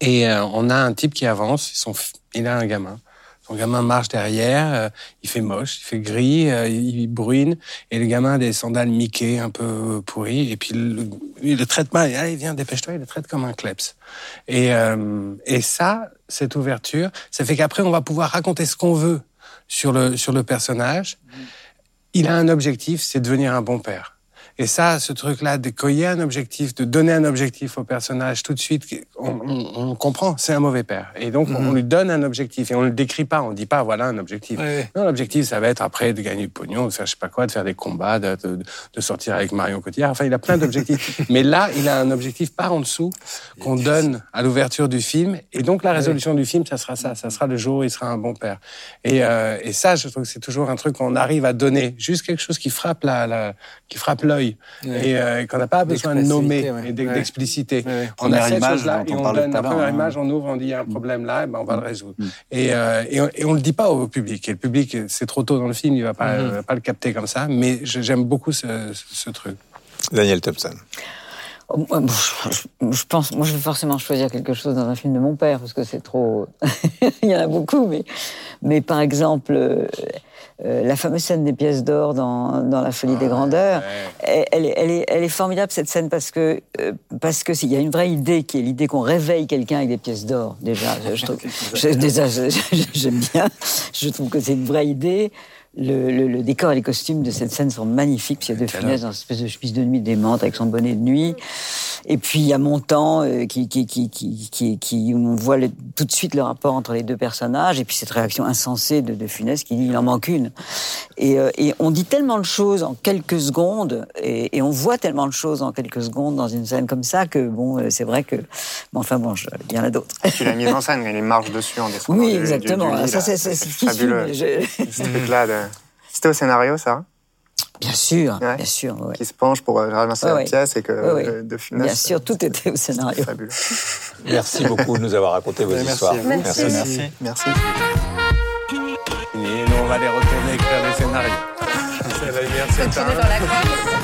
et euh, on a un type qui avance. Il a un gamin. Son gamin marche derrière, euh, il fait moche, il fait gris, euh, il, brune, et le gamin a des sandales Mickey un peu pourries, et puis le, il le traite mal, allez viens, dépêche-toi, il le traite comme un kleps. Et, euh, et ça, cette ouverture, ça fait qu'après on va pouvoir raconter ce qu'on veut sur le, sur le personnage. Il a un objectif, c'est devenir un bon père. Et ça, ce truc-là, de y un objectif, de donner un objectif au personnage tout de suite, on, on, on comprend, c'est un mauvais père. Et donc, on Mhm. lui donne un objectif et on le décrit pas. On dit pas, voilà un objectif. Ouais. Non, l'objectif, ça va être après de gagner du pognon, de faire je sais pas quoi, de faire des combats, de, de, de sortir avec Marion Cotillard. Enfin, il a plein d'objectifs. Mais là, il a un objectif par en dessous qu'on donne à l'ouverture du film. Et donc, la résolution du film, ça sera ça. Ça sera le jour où il sera un bon père. Et, euh, et ça, je trouve que c'est toujours un truc qu'on arrive à donner. Juste quelque chose qui frappe la, la qui frappe l'œil. Ouais. Et euh, qu'on n'a pas besoin de nommer ouais. et d'expliciter. Ouais, ouais. On a cette image chose-là dont et on donne la première hein. image, on ouvre, on dit il y a un problème là, et ben on va le résoudre. Et, euh, et, on, et on le dit pas au public. Et le public, c'est trop tôt dans le film, il va pas, va pas le capter comme ça. Mais j'aime beaucoup ce, truc. Daniel Thompson. Oh, moi, Je je pense, moi, je vais forcément choisir quelque chose dans un film de mon père parce que c'est trop. Il y en a beaucoup, mais, mais par exemple, euh, la fameuse scène des pièces d'or dans, dans La Folie des Grandeurs, elle, elle est, elle, est, elle est formidable cette scène parce que euh, parce que s'il y a une vraie idée qui est l'idée qu'on réveille quelqu'un avec des pièces d'or. Déjà, je, je trouve, je- déjà, j'aime bien. Je trouve que c'est une vraie idée. Le, le- le décor et les costumes de cette scène sont magnifiques. Puis il y a De Funès dans une espèce de chemise de nuit démente avec son bonnet de nuit. Et puis il y a Montand euh, qui, qui, qui, qui, qui, on voit le- tout de suite le rapport entre les deux personnages. Et puis cette réaction insensée de, de Funès qui dit il en manque une. Et, euh, et on dit tellement de choses en quelques secondes et, et on voit tellement de choses en quelques secondes dans une scène comme ça que bon, euh, c'est vrai que. Bon, enfin bon, je- il y en a d'autres. Tu l'as mise en scène, il marche dessus en descendant. Oui, du- du- exactement. du lit, ça, c'est fabuleux. je- Ce truc-là, de... c'était au scénario, ça Bien sûr, Ouais. bien sûr. ouais. Qui se penche pour ramasser Ouais, la ouais. pièce et que Ouais, ouais. euh, de Funès, Bien sûr, tout était au scénario. fabuleux. Merci beaucoup de nous avoir raconté vos Merci histoires. vous. Merci. Merci. Merci. Et nous, on va les retourner écrire des scénarios. C'est un- dans la